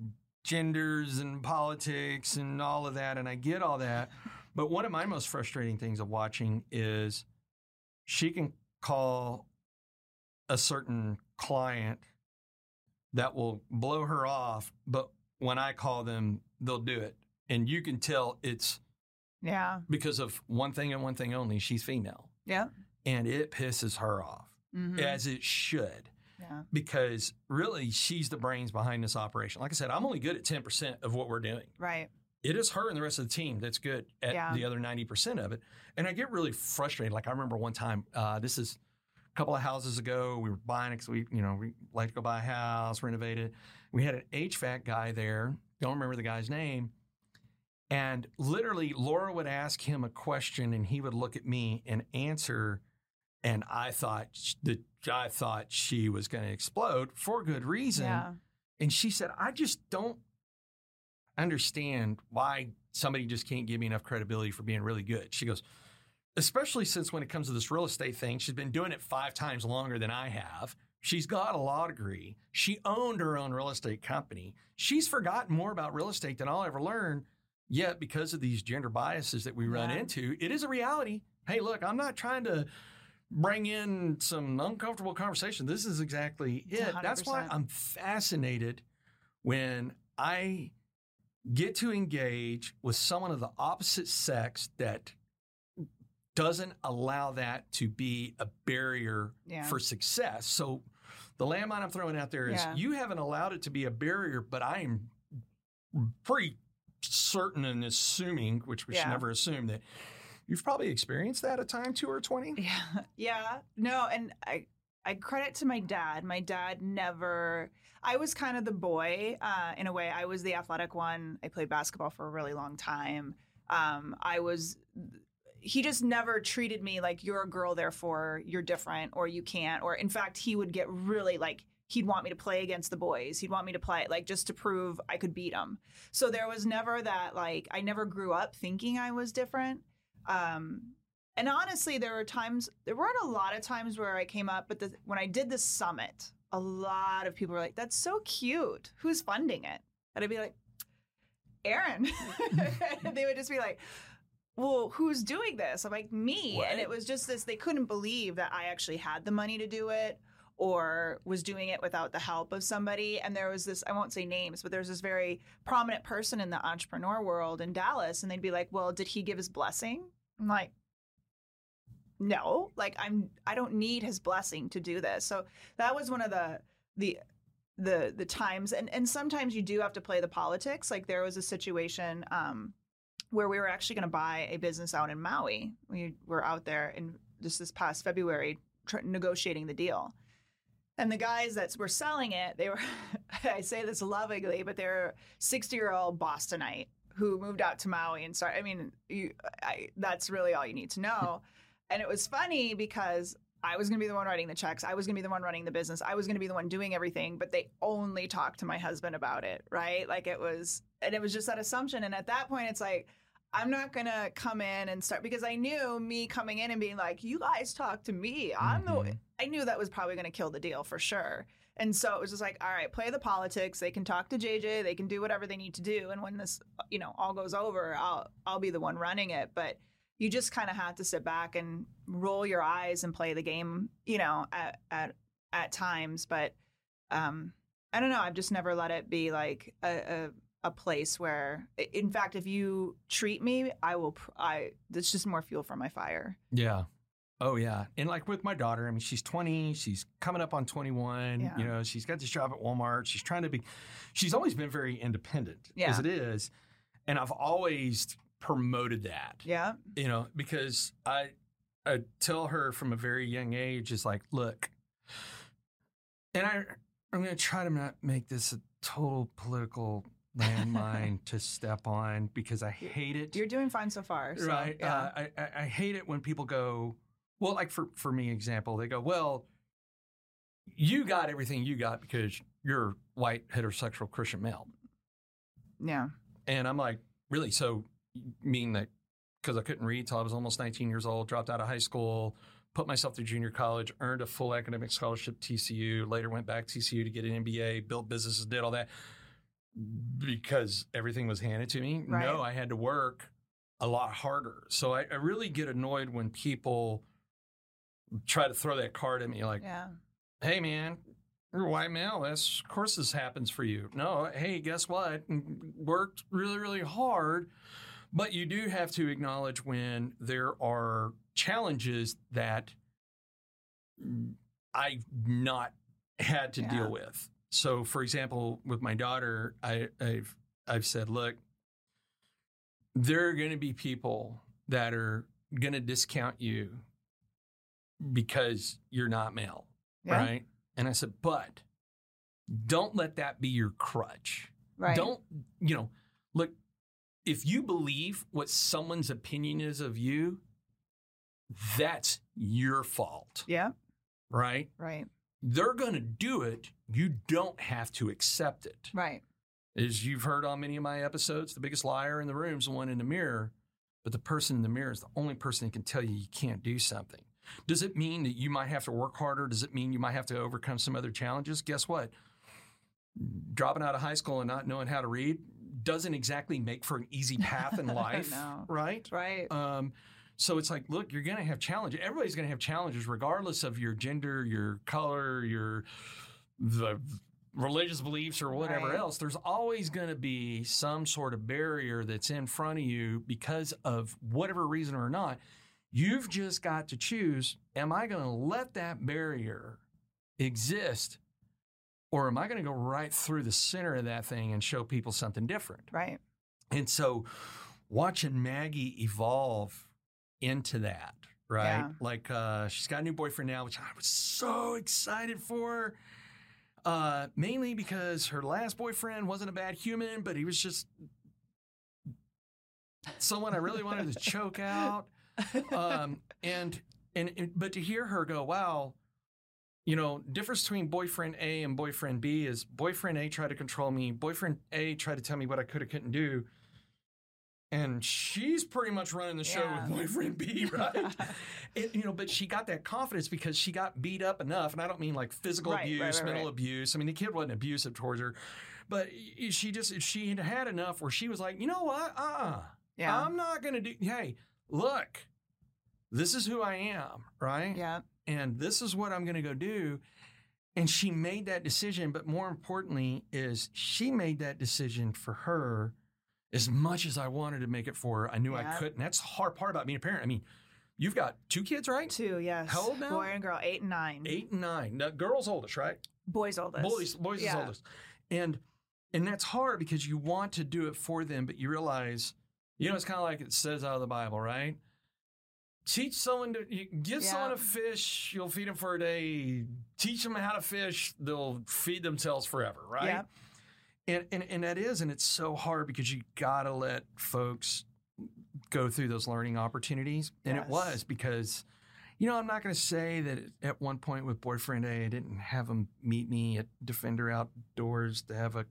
genders and politics and all of that, and I get all that. But one of my most frustrating things of watching is she can call a certain client that will blow her off, but when I call them, they'll do it. And you can tell it's yeah because of one thing and one thing only. She's female. Yeah. And it pisses her off, mm-hmm. as it should. Yeah. Because really, she's the brains behind this operation. Like I said, I'm only good at 10% of what we're doing. Right. It is her and the rest of the team that's good at yeah. the other 90% of it. And I get really frustrated. Like I remember one time, uh, this is couple of houses ago, we were buying it because we, you know, we like to go buy a house, renovate it. We had an HVAC guy there. Don't remember the guy's name. And literally, Laura would ask him a question, and he would look at me and answer. And I thought that I thought she was going to explode for good reason. Yeah. And she said, I just don't understand why somebody just can't give me enough credibility for being really good. She goes, especially since when it comes to this real estate thing, she's been doing it five times longer than I have. She's got a law degree. She owned her own real estate company. She's forgotten more about real estate than I'll ever learn. Yet, because of these gender biases that we run Yeah. into, it is a reality. Hey, look, I'm not trying to bring in some uncomfortable conversation. This is exactly it. That's why I'm fascinated when I get to engage with someone of the opposite sex that doesn't allow that to be a barrier Yeah. for success. So the landmine I'm throwing out there is Yeah. you haven't allowed it to be a barrier, but I am pretty certain and assuming, which we should never assume, that you've probably experienced that a time, two or 20. Yeah. Yeah. No, and I I credit to my dad. My dad never I was kind of the boy uh, in a way. I was the athletic one. I played basketball for a really long time. Um, I was he just never treated me like you're a girl therefore you're different or you can't or in fact he would get really like he'd want me to play against the boys. He'd want me to play like just to prove i could beat him. So there was never that like i never grew up thinking i was different. Um and honestly there were times there weren't a lot of times where i came up but the, when i did the summit a lot of people were like that's so cute. Who's funding it? And i'd be like Erin they would just be like well, who's doing this? I'm like, me. What? And it was just this, they couldn't believe that I actually had the money to do it or was doing it without the help of somebody. And there was this, I won't say names, but there's this very prominent person in the entrepreneur world in Dallas. And they'd be like, well, did he give his blessing? I'm like, no, like I'm, I don't need his blessing to do this. So that was one of the, the, the, the times and, and sometimes you do have to play the politics. Like there was a situation, um, where we were actually going to buy a business out in Maui. We were out there in just this past February tr- negotiating the deal. And the guys that were selling it, they were, I say this lovingly, but they're 60 year old Bostonite who moved out to Maui and started. I mean, you, I, that's really all you need to know. and it was funny because I was going to be the one writing the checks. I was going to be the one running the business. I was going to be the one doing everything, but they only talked to my husband about it, right? Like it was, and it was just that assumption. And at that point, it's like, I'm not going to come in and start because I knew me coming in and being like, you guys talk to me. I'm the, Mhm. I knew that was probably going to kill the deal for sure. And so it was just like, all right, play the politics. They can talk to JJ. They can do whatever they need to do. And when this, you know, all goes over, I'll, I'll be the one running it. But you just kind of have to sit back and roll your eyes and play the game, you know, at at at times. But um, I don't know. I've just never let it be like a, a a place where, in fact, if you treat me, I will. pr- I it's just more fuel for my fire. Yeah. Oh yeah. And like with my daughter, I mean, she's 20, she's coming up on 21, Yeah. you know, she's got this job at Walmart. She's trying to be she's always been very independent Yeah. as it is. And I've always promoted that. Yeah, You know, because I I tell her from a very young age is like, look, and I I'm going to try to not make this a total political landmine to step on because I hate it. you're doing fine so far. So, right. Yeah. Uh, I, I hate it when people go, well, like for for me, example, they go, well, you got everything you got because you're white heterosexual Christian male, yeah. and I'm like, really? So mean that because I couldn't read till I was almost 19 years old, dropped out of high school, put myself through junior college, earned a full academic scholarship TCU, later went back to TCU to get an MBA, built businesses, did all that because everything was handed to me. Right. No, I had to work a lot harder. So I, I really get annoyed when people try to throw that card at me like, Yeah. hey man, you're a white male. That's of course this happens for you. No, hey, guess what? Mm, worked really, really hard. But you do have to acknowledge when there are challenges that mm, I've not had to Yeah. deal with. So, for example, with my daughter, I, I've I've said, look, there are going to be people that are going to discount you because you're not male, Yeah. right? And I said, but don't let that be your crutch. Right. Don't, you know, look, if you believe what someone's opinion is of you, that's your fault, Yeah. right? Right. They're going to do it. You don't have to accept it. Right. As you've heard on many of my episodes, the biggest liar in the room is the one in the mirror, but the person in the mirror is the only person that can tell you you can't do something. Does it mean that you might have to work harder? Does it mean you might have to overcome some other challenges? Guess what? Dropping out of high school and not knowing how to read doesn't exactly make for an easy path in life, No. right? Right. Um, so it's like, look, you're going to have challenges. Everybody's going to have challenges, regardless of your gender, your color, your the religious beliefs or whatever Right. else. There's always going to be some sort of barrier that's in front of you because of whatever reason or not. You've just got to choose: Am I going to let that barrier exist, or am I going to go right through the center of that thing and show people something different? right. And so watching Maggie evolve into that, right? Yeah. Like uh, she's got a new boyfriend now, which I was so excited for. Uh, mainly because her last boyfriend wasn't a bad human, but he was just someone I really wanted to choke out. Um, and, and and but to hear her go, wow, you know, difference between boyfriend A and boyfriend B is boyfriend A tried to control me, boyfriend A tried to tell me what I could or couldn't do. And she's pretty much running the show Yeah. with boyfriend B, right? It- you know, but she got that confidence because she got beat up enough, and I don't mean like physical Right, abuse, right, mental right. abuse. I mean, the kid wasn't abusive towards her, but she just she had had enough where she was like, you know what? Uh, uh Yeah. I'm not gonna do. Hey, look, this is who I am, right? yeah. and this is what I'm to go do. And she made that decision, but more importantly, is she made that decision for her as much as I wanted to make it for her. I knew I couldn't. That's the hard part about being a parent. I mean, you've got two kids, right? Two. Yes. How old now? Boy and girl. Eight and nine. Eight and nine. Now, girl's oldest, right? Boys oldest. Boys, boys is oldest. And and that's hard because you want to do it for them, but you realize, you know, it's kind of like it says out of the Bible, right? Teach someone to you give Yeah. someone a fish, you'll feed them for a day. Teach them how to fish, they'll feed themselves forever, right? Yeah. And, and and that is, and it's so hard because you gotta let folks go through those learning opportunities. And it was because, you know, I'm not going to say that at one point with boyfriend A, I didn't have him meet me at Defender Outdoors to have a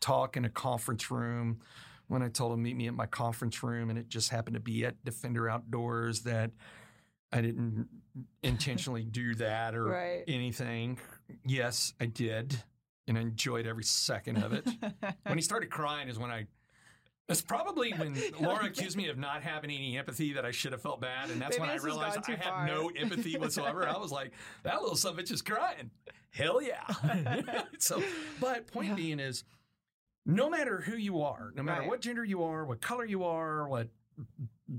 talk in a conference room. When I told him meet me at my conference room, and it just happened to be at Defender Outdoors that I didn't intentionally do that or Right. anything. Yes, I did, and I enjoyed every second of it. when he started crying is when I. It's probably when Laura accused me of not having any empathy that I should have felt bad, and that's Maybe when I realized I had far. no empathy whatsoever. I was like, "That little son of bitch is crying." Hell yeah! so, but point Yeah. being is, no matter who you are, no matter Right. what gender you are, what color you are, what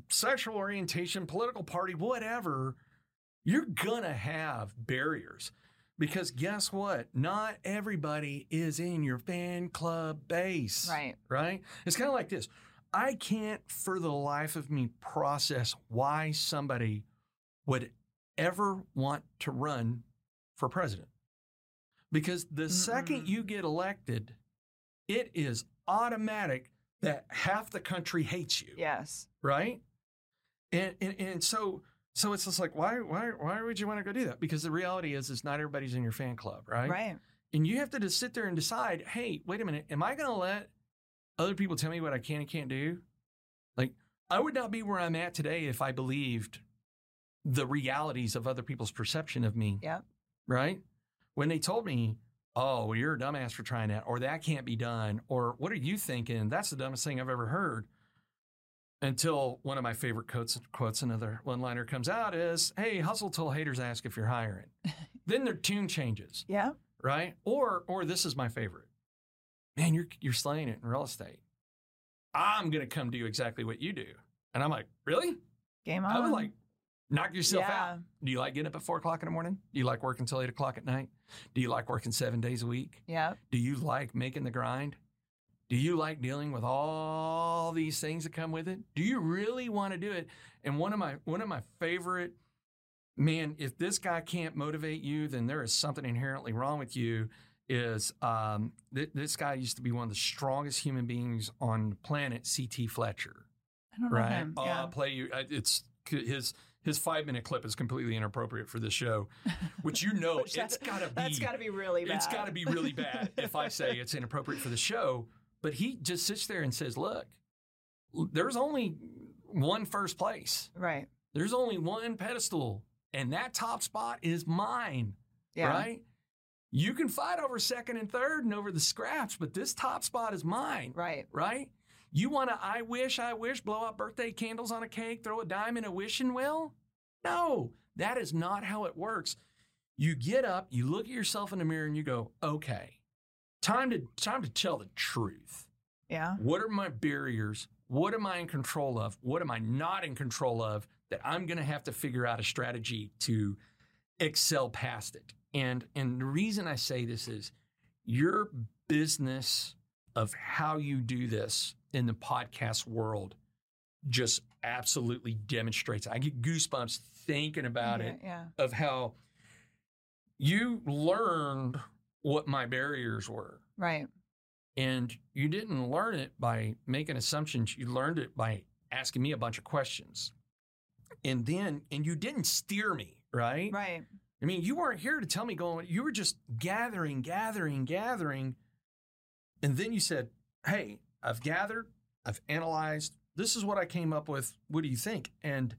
sexual orientation, political party, whatever, you're gonna have barriers. Because guess what? Not everybody is in your fan club base. right. Right? It's kind of like this. I can't for the life of me process why somebody would ever want to run for president. Because the second Mm-mm. you get elected, it is automatic that half the country hates you Yes. right? And, and and so so it's just like why why why would you want to go do that? Because the reality is is not everybody's in your fan club, right? Right. And you have to just sit there and decide, hey, wait a minute, am I going to let other people tell me what I can and can't do? Like I would not be where I'm at today if I believed the realities of other people's perception of me. Yep. Right? When they told me, "Oh, well, you're a dumbass for trying that," or "That can't be done," or "What are you thinking? That's the dumbest thing I've ever heard." Until one of my favorite quotes, quotes another one liner comes out is, "Hey, hustle till haters ask if you're hiring." then their tune changes, Yeah. right? Or or this is my favorite. Man, you're you're slaying it in real estate. I'm gonna come do exactly what you do, and I'm like, really? Game on. I was like, knock yourself Yeah. out. Do you like getting up at four o'clock in the morning? Do you like working till eight o'clock at night? Do you like working seven days a week? yeah. Do you like making the grind? Do you like dealing with all these things that come with it? Do you really want to do it? And one of my one of my favorite man, if this guy can't motivate you, then there is something inherently wrong with you. Is um, th- this guy used to be one of the strongest human beings on the planet, C.T. Fletcher I don't know right? him. Oh, yeah. I'll play you. uh, It's his his five minute clip is completely inappropriate for this show, which you know Which it's that- got to be. That's got to be really bad. It's got to be really bad if I say it's inappropriate for the show. But he just sits there and says, "Look, there's only one first place. right. There's only one pedestal, and that top spot is mine." Yeah. right? You can fight over second and third and over the scraps, but this top spot is mine, Right. right? You want to I wish, I wish, blow out birthday candles on a cake, throw a dime in a wishing well? No, that is not how it works. You get up, you look at yourself in the mirror, and you go, okay, time to time to tell the truth. Yeah. What are my barriers? What am I in control of? What am I not in control of that I'm going to have to figure out a strategy to excel past it? And and the reason I say this is your business of how you do this in the podcast world just absolutely demonstrates. I get goosebumps thinking about yeah, it Yeah. of how you learned what my barriers were. Right. And you didn't learn it by making assumptions. You learned it by asking me a bunch of questions. And then, and you didn't steer me, right? Right. I mean, you weren't here to tell me going, you were just gathering, gathering, gathering. And then you said, Hey, I've gathered, I've analyzed, this is what I came up with. What do you think? And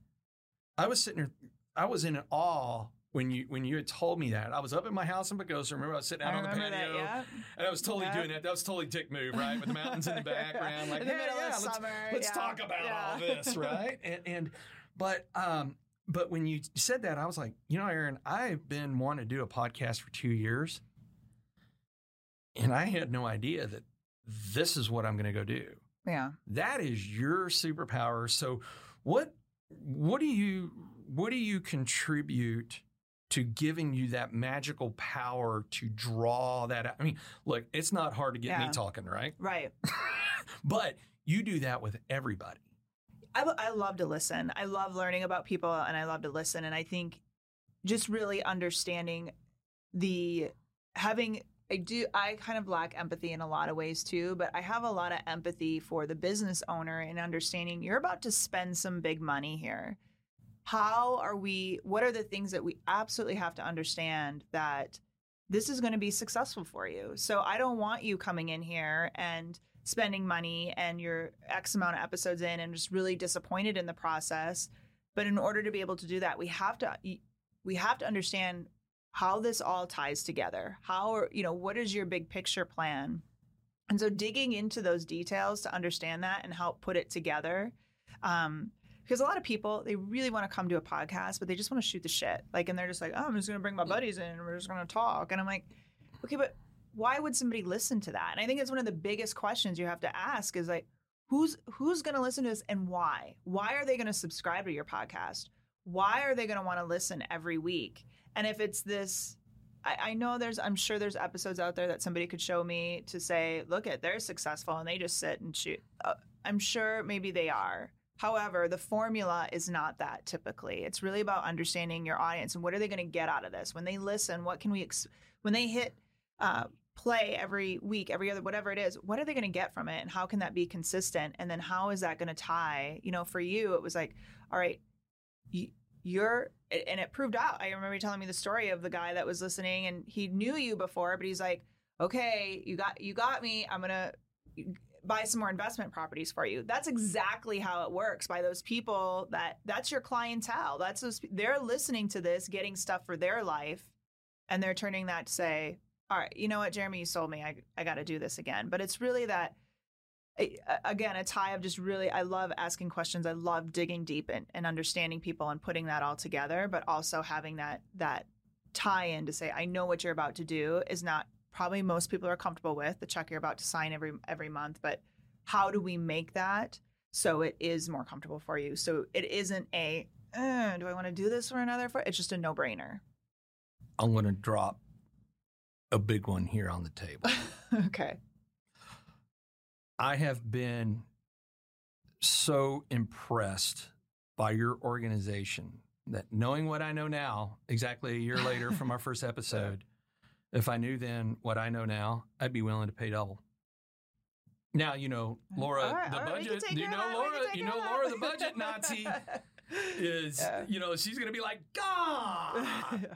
I was sitting there, I was in awe when you when you had told me that. I was up at my house in Pagosa. Remember, I was sitting out I on the patio. that. Yeah. And I was totally Yeah. doing that. That was totally dick move, right? With the mountains in the background. Like, In the middle of let's, summer, let's talk about all this, right? And, and but um, but when you said that, I was like, you know, Erin, I've been wanting to do a podcast for two years, and I had no idea that this is what I'm going to go do. Yeah. That is your superpower. So, what what do you what do you contribute to giving you that magical power to draw that out? I mean, look, it's not hard to get me talking, right? Right. But you do that with everybody. I, I love to listen. I love learning about people and I love to listen. And I think just really understanding the having, I do, I kind of lack empathy in a lot of ways too, but I have a lot of empathy for the business owner and understanding you're about to spend some big money here. How are we, what are the things that we absolutely have to understand that this is going to be successful for you? So I don't want you coming in here and spending money and you're X amount of episodes in and just really disappointed in the process. But in order to be able to do that, we have to we have to understand how this all ties together. How are, you know, what is your big picture plan? And so digging into those details to understand that and help put it together. Um, because a lot of people they really want to come to a podcast, but they just want to shoot the shit. Like, and they're just like, oh, I'm just gonna bring my buddies in and we're just gonna talk. And I'm like, okay, but why would somebody listen to that? And I think it's one of the biggest questions you have to ask is like, who's who's going to listen to this and why? Why are they going to subscribe to your podcast? Why are they going to want to listen every week? And if it's this, I, I know there's, I'm sure there's episodes out there that somebody could show me to say, look at they're successful and they just sit and shoot. Uh, I'm sure maybe they are. However, the formula is not that typically. It's really about understanding your audience and what are they going to get out of this when they listen. What can we ex- when they hit uh, play every week, every other, whatever it is, what are they going to get from it? And how can that be consistent? And then how is that going to tie? You know, for you, it was like, all right, you, you're, and it proved out. I remember you telling me the story of the guy that was listening and he knew you before, but he's like, okay, you got, you got me. I'm to buy some more investment properties for you. That's exactly how it works by those people that that's your clientele. That's those, they're listening to this, getting stuff for their life. And they're turning that to say, all right, you know what, Jeremy, you sold me. I, I got to do this again. But it's really that, again, a tie of just really, I love asking questions. I love digging deep and, and understanding people and putting that all together, but also having that, that tie in to say, I know what you're about to do is not probably most people are comfortable with the check you're about to sign every, every month, but how do we make that so it is more comfortable for you? So it isn't a, uh, do I want to do this for another? For, it's just a no brainer. I'm going to drop a big one here on the table. okay. I have been so impressed by your organization that knowing what I know now, exactly a year later from our first episode, if I knew then what I know now, I'd be willing to pay double. Now, you know, Laura, right, the right, budget, you know, of that, we Laura, you know, Laura, the budget Nazi. is, Yeah. you know, she's going to be like, God,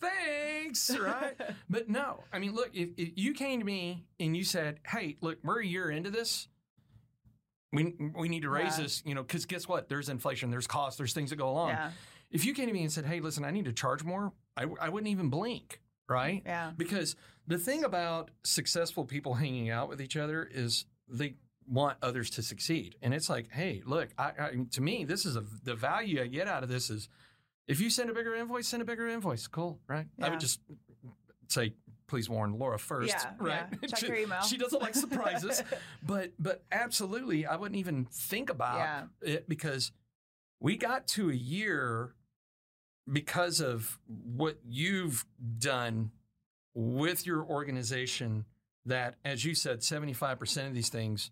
thanks, right? But no, I mean, look, if, if you came to me and you said, hey, look, we're a year into this. We, we need to raise Yeah. this, you know, because guess what? There's inflation, there's costs, there's things that go along. yeah. If you came to me and said, hey, listen, I need to charge more, I, I wouldn't even blink, right? Yeah. Because the thing about successful people hanging out with each other is they want others to succeed. And it's like, hey, look, I, I, to me, this is a, the value I get out of this is if you send a bigger invoice, send a bigger invoice. Cool, right? I would just say, please warn Laura first, Yeah, right? yeah. Check she, your email. she doesn't like surprises, but but absolutely, I wouldn't even think about Yeah. it because we got to a year because of what you've done with your organization that as you said 75% of these things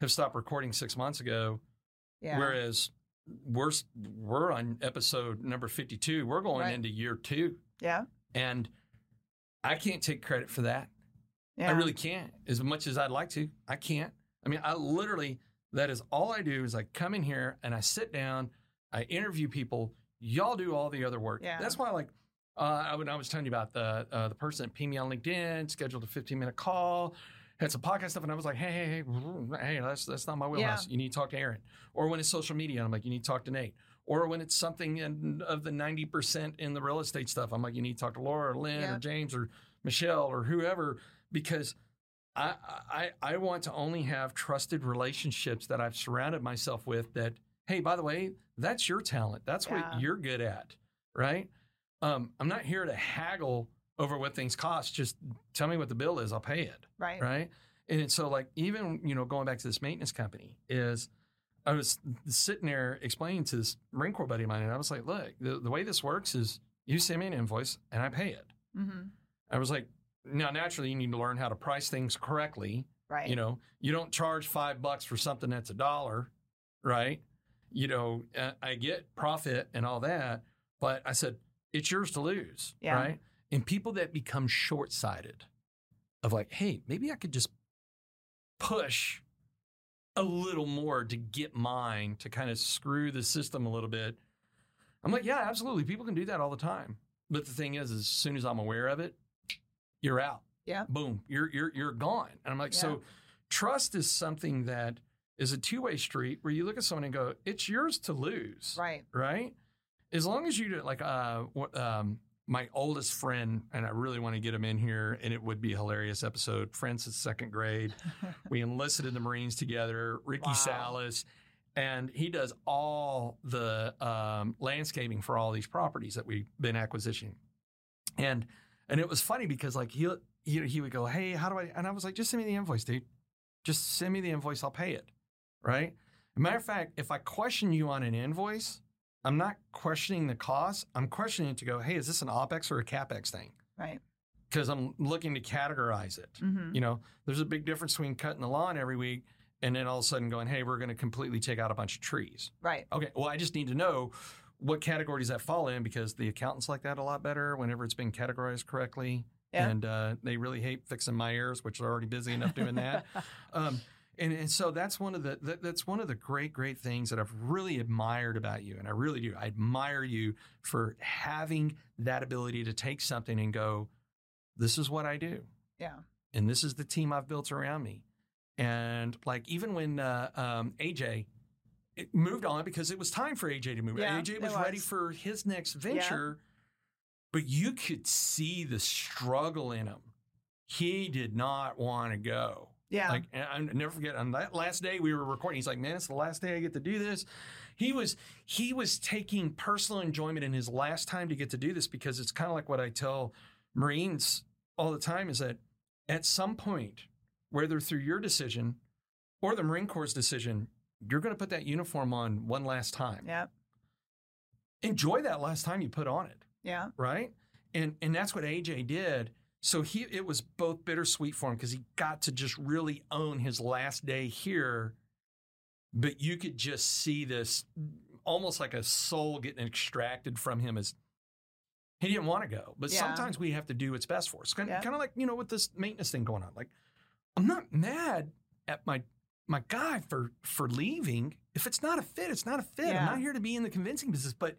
have stopped recording 6 months ago Yeah. whereas we're we're on episode number 52 we're going Right. into year 2 yeah. and I can't take credit for that Yeah. I really can't. As much as I'd like to, I can't. I mean, I literally, that is all I do is I come in here and I sit down, I interview people. Y'all do all the other work. Yeah. That's why, like, uh, I, when I was telling you about the uh, the person that pinged me on LinkedIn, scheduled a 15 minute call, had some podcast stuff, and I was like, hey, hey, hey, hey, that's that's not my wheelhouse. You need to talk to Erin. Or when it's social media, I'm like, you need to talk to Nate. Or when it's something in, of the 90% in the real estate stuff, I'm like, you need to talk to Laura or Lynn Yeah. or James or Michelle or whoever because I, I I want to only have trusted relationships that I've surrounded myself with that hey by the way that's your talent that's Yeah. what you're good at right um, I'm not here to haggle over what things cost just tell me what the bill is I'll pay it right. right and so like even you know going back to this maintenance company is I was sitting there explaining to this Marine Corps buddy of mine and I was like look the, the way this works is you send me an invoice and I pay it Mm-hmm. I was like, now naturally you need to learn how to price things correctly. Right. You know, you don't charge five bucks for something that's a dollar, right? You know, uh, I get profit and all that, but I said it's yours to lose, Yeah. right? And people that become short sighted, of like, hey, maybe I could just push a little more to get mine to kind of screw the system a little bit. I'm like, yeah, absolutely. People can do that all the time. But the thing is, as soon as I'm aware of it, you're out. Yeah. Boom. You're you're you're gone. And I'm like, Yeah. so trust is something that is a two-way street where you look at someone and go, it's yours to lose. Right. Right? As long as you do like uh what um my oldest friend, and I really want to get him in here, and it would be a hilarious episode. Friends since second grade. we enlisted in the Marines together, Ricky Wow. Salas, and he does all the um, landscaping for all these properties that we've been acquisitioning. And and it was funny because like he he he would go, hey, how do I? And I was like, just send me the invoice, dude. Just send me the invoice, I'll pay it. Right. Matter of fact, if I question you on an invoice, I'm not questioning the cost. I'm questioning it to go, hey, is this an OPEX or a CAPEX thing? Right. Because I'm looking to categorize it. Mm-hmm. You know, there's a big difference between cutting the lawn every week and then all of a sudden going, hey, we're going to completely take out a bunch of trees. Right. Okay, well, I just need to know what category does that fall in because the accountants like that a lot better whenever it's been categorized correctly. Yeah. And uh, they really hate fixing my ears, which are already busy enough doing that. um, and, and so that's one of the that, that's one of the great great things that I've really admired about you, and I really do. I admire you for having that ability to take something and go, "This is what I do." Yeah. and this is the team I've built around me. And like even when uh, um, AJ it moved on because it was time for AJ to move. Yeah, AJ it was, ready for his next venture, but you could see the struggle in him. He did not want to go. Yeah. Like and I never forget on that last day we were recording. He's like, "Man, it's the last day I get to do this." He was he was taking personal enjoyment in his last time to get to do this because it's kind of like what I tell Marines all the time is that at some point, whether through your decision or the Marine Corps' decision, you're going to put that uniform on one last time. yeah. Enjoy that last time you put on it Yeah. right? And and that's what AJ did. So he it was both bittersweet for him because he got to just really own his last day here, but you could just see this almost like a soul getting extracted from him as he didn't want to go. But Yeah. sometimes we have to do what's best for us. Kind, Yeah. kind of like, you know, with this maintenance thing going on. Like, I'm not mad at my my guy for for leaving. If it's not a fit, it's not a fit. I'm not here to be in the convincing business. But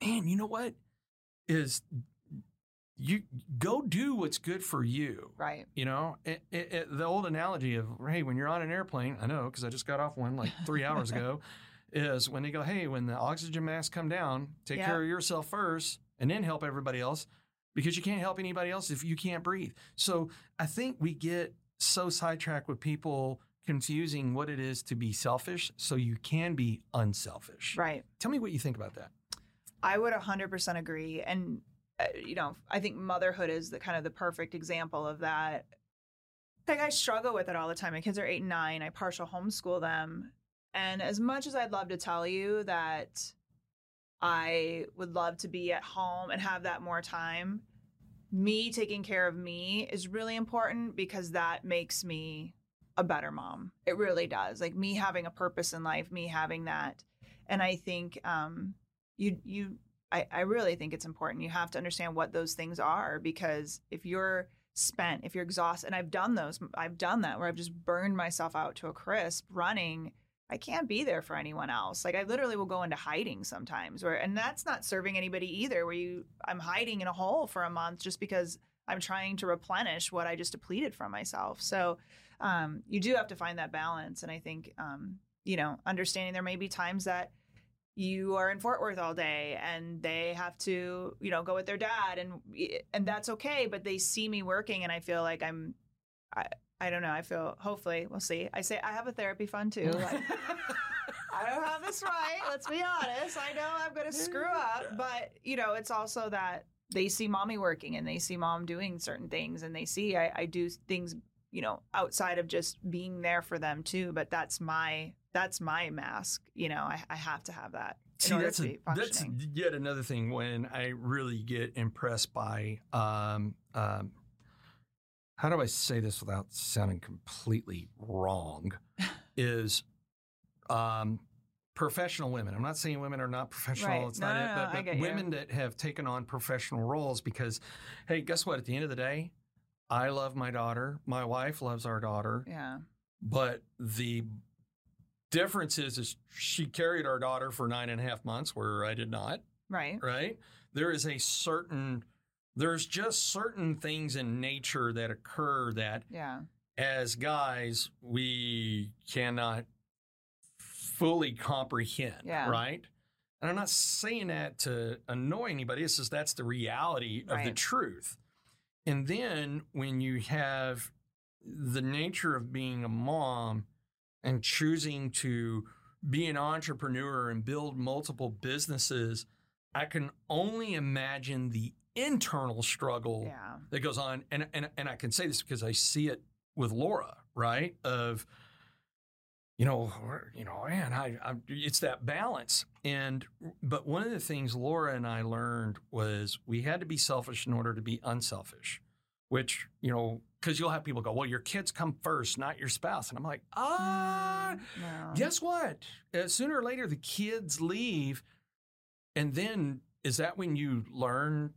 man, you know what is you go do what's good for you. Right. You know, it, it, it- the old analogy of hey, when you're on an airplane, I know because I just got off one like three hours ago, is when they go, hey, when the oxygen masks come down, take Yeah. care of yourself first, and then help everybody else, because you can't help anybody else if you can't breathe. So I think we get so sidetracked with people confusing what it is to be selfish, so you can be unselfish. Right. Tell me what you think about that. I would 100% agree. And, you know, I think motherhood is the kind of the perfect example of that. Like, I struggle with it all the time. My kids are eight and nine. I partial homeschool them. And as much as I'd love to tell you that I would love to be at home and have that more time, me taking care of me is really important because that makes me a better mom. It really does. Like me having a purpose in life, me having that. And I think um you you I, I really think it's important. You have to understand what those things are because if you're spent, if you're exhausted, and I've done those, I've done that where I've just burned myself out to a crisp running. I can't be there for anyone else. Like I literally will go into hiding sometimes where and that's not serving anybody either, where you I'm hiding in a hole for a month just because I'm trying to replenish what I just depleted from myself. So um, you do have to find that balance. And I think, um, you know, understanding there may be times that you are in Fort Worth all day and they have to, you know, go with their dad and and that's okay, but they see me working and I feel like I'm I I don't know, I feel hopefully we'll see. I say I have a therapy fund too. Like, I don't have this right. Let's be honest. I know I'm going to screw up, but you know, it's also that they see mommy working and they see mom doing certain things and they see I, I do things, you know, outside of just being there for them too. But that's my that's my mask. You know, I, I have to have that See, that's a, that's yet another thing when I really get impressed by um, um, how do I say this without sounding completely wrong? is um, professional women. I'm not saying women are not professional. Right. It's No, not no, it, but, but get you. women that have taken on professional roles because, hey, guess what? At the end of the day, I love my daughter. My wife loves our daughter. yeah. But the difference is, is she carried our daughter for nine and a half months, where I did not. Right. Right? There is a certain, there's just certain things in nature that occur that, Yeah. as guys, we cannot fully comprehend. Yeah. Right? And I'm not saying that to annoy anybody. It's just that's the reality of the truth. And then when you have the nature of being a mom and choosing to be an entrepreneur and build multiple businesses, I can only imagine the internal struggle Yeah. that goes on. And, and, and I can say this because I see it with Laura, right? Of, you know, you know, man, I, I, it's that balance. And, but one of the things Laura and I learned was we had to be selfish in order to be unselfish, which, you know, because you'll have people go, well, your kids come first, not your spouse. And I'm like, ah, Mm, no. guess what? Uh, sooner or later, the kids leave. And then is that when you learn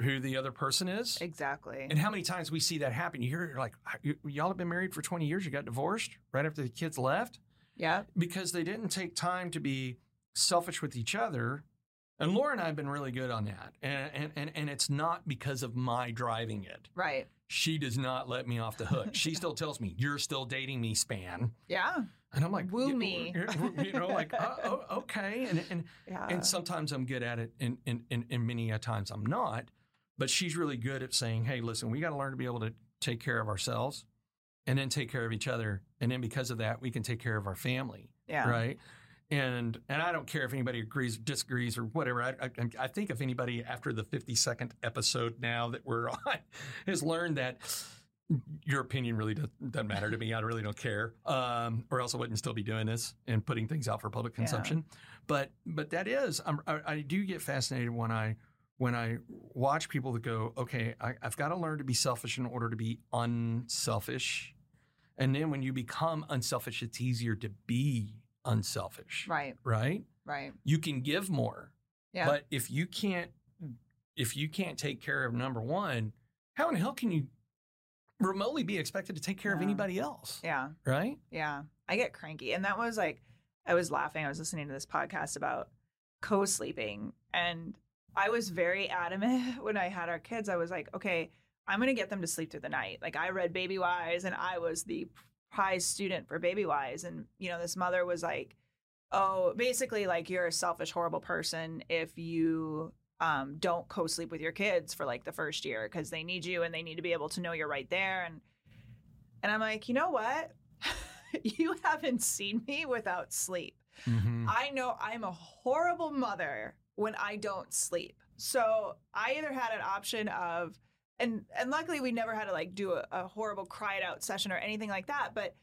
who the other person is? Exactly. And how many times we see that happen? You hear, you're like, "Y- y'all have been married for 20 years. You got divorced right after the kids left yeah. because they didn't take time to be selfish with each other. And Laura and I have been really good on that. And, and, and, and it's not because of my driving it. Right. She does not let me off the hook. She still tells me, You're still dating me, Spann. Yeah. And I'm like, Woo "You- me." You know, like, uh, oh, okay. And, and, Yeah. and sometimes I'm good at it, and, and, and, and many a times I'm not. But she's really good at saying, hey, listen, we got to learn to be able to take care of ourselves and then take care of each other. And then because of that, we can take care of our family. yeah. Right. And and I don't care if anybody agrees, disagrees, or whatever. I, I, I think if anybody after the 52nd episode now that we're on has learned that your opinion really does, doesn't matter to me. I really don't care, um, or else I wouldn't still be doing this and putting things out for public consumption. But but that is, I'm, I, I do get fascinated when I when I watch people that go, okay, I, I've got to learn to be selfish in order to be unselfish, and then when you become unselfish, it's easier to be unselfish, Right. right? Right. You can give more, Yeah. but if you can't if you can't take care of number one, how in the hell can you remotely be expected to take care of anybody else, Yeah. right? Yeah. I get cranky. And that was like, I was laughing. I was listening to this podcast about co sleeping. And I was very adamant when I had our kids. I was like, okay, I'm going to get them to sleep through the night. Like, I read Babywise and I was the prize student for Babywise. And, you know, this mother was like, oh, basically, like, you're a selfish, horrible person if you um, don't co sleep with your kids for like the first year because they need you and they need to be able to know you're right there. And, and I'm like, you know what? you haven't seen me without sleep. Mm-hmm. I know I'm a horrible mother when I don't sleep. So I either had an option of, and and luckily we never had to like do a, a horrible cry it out session or anything like that. But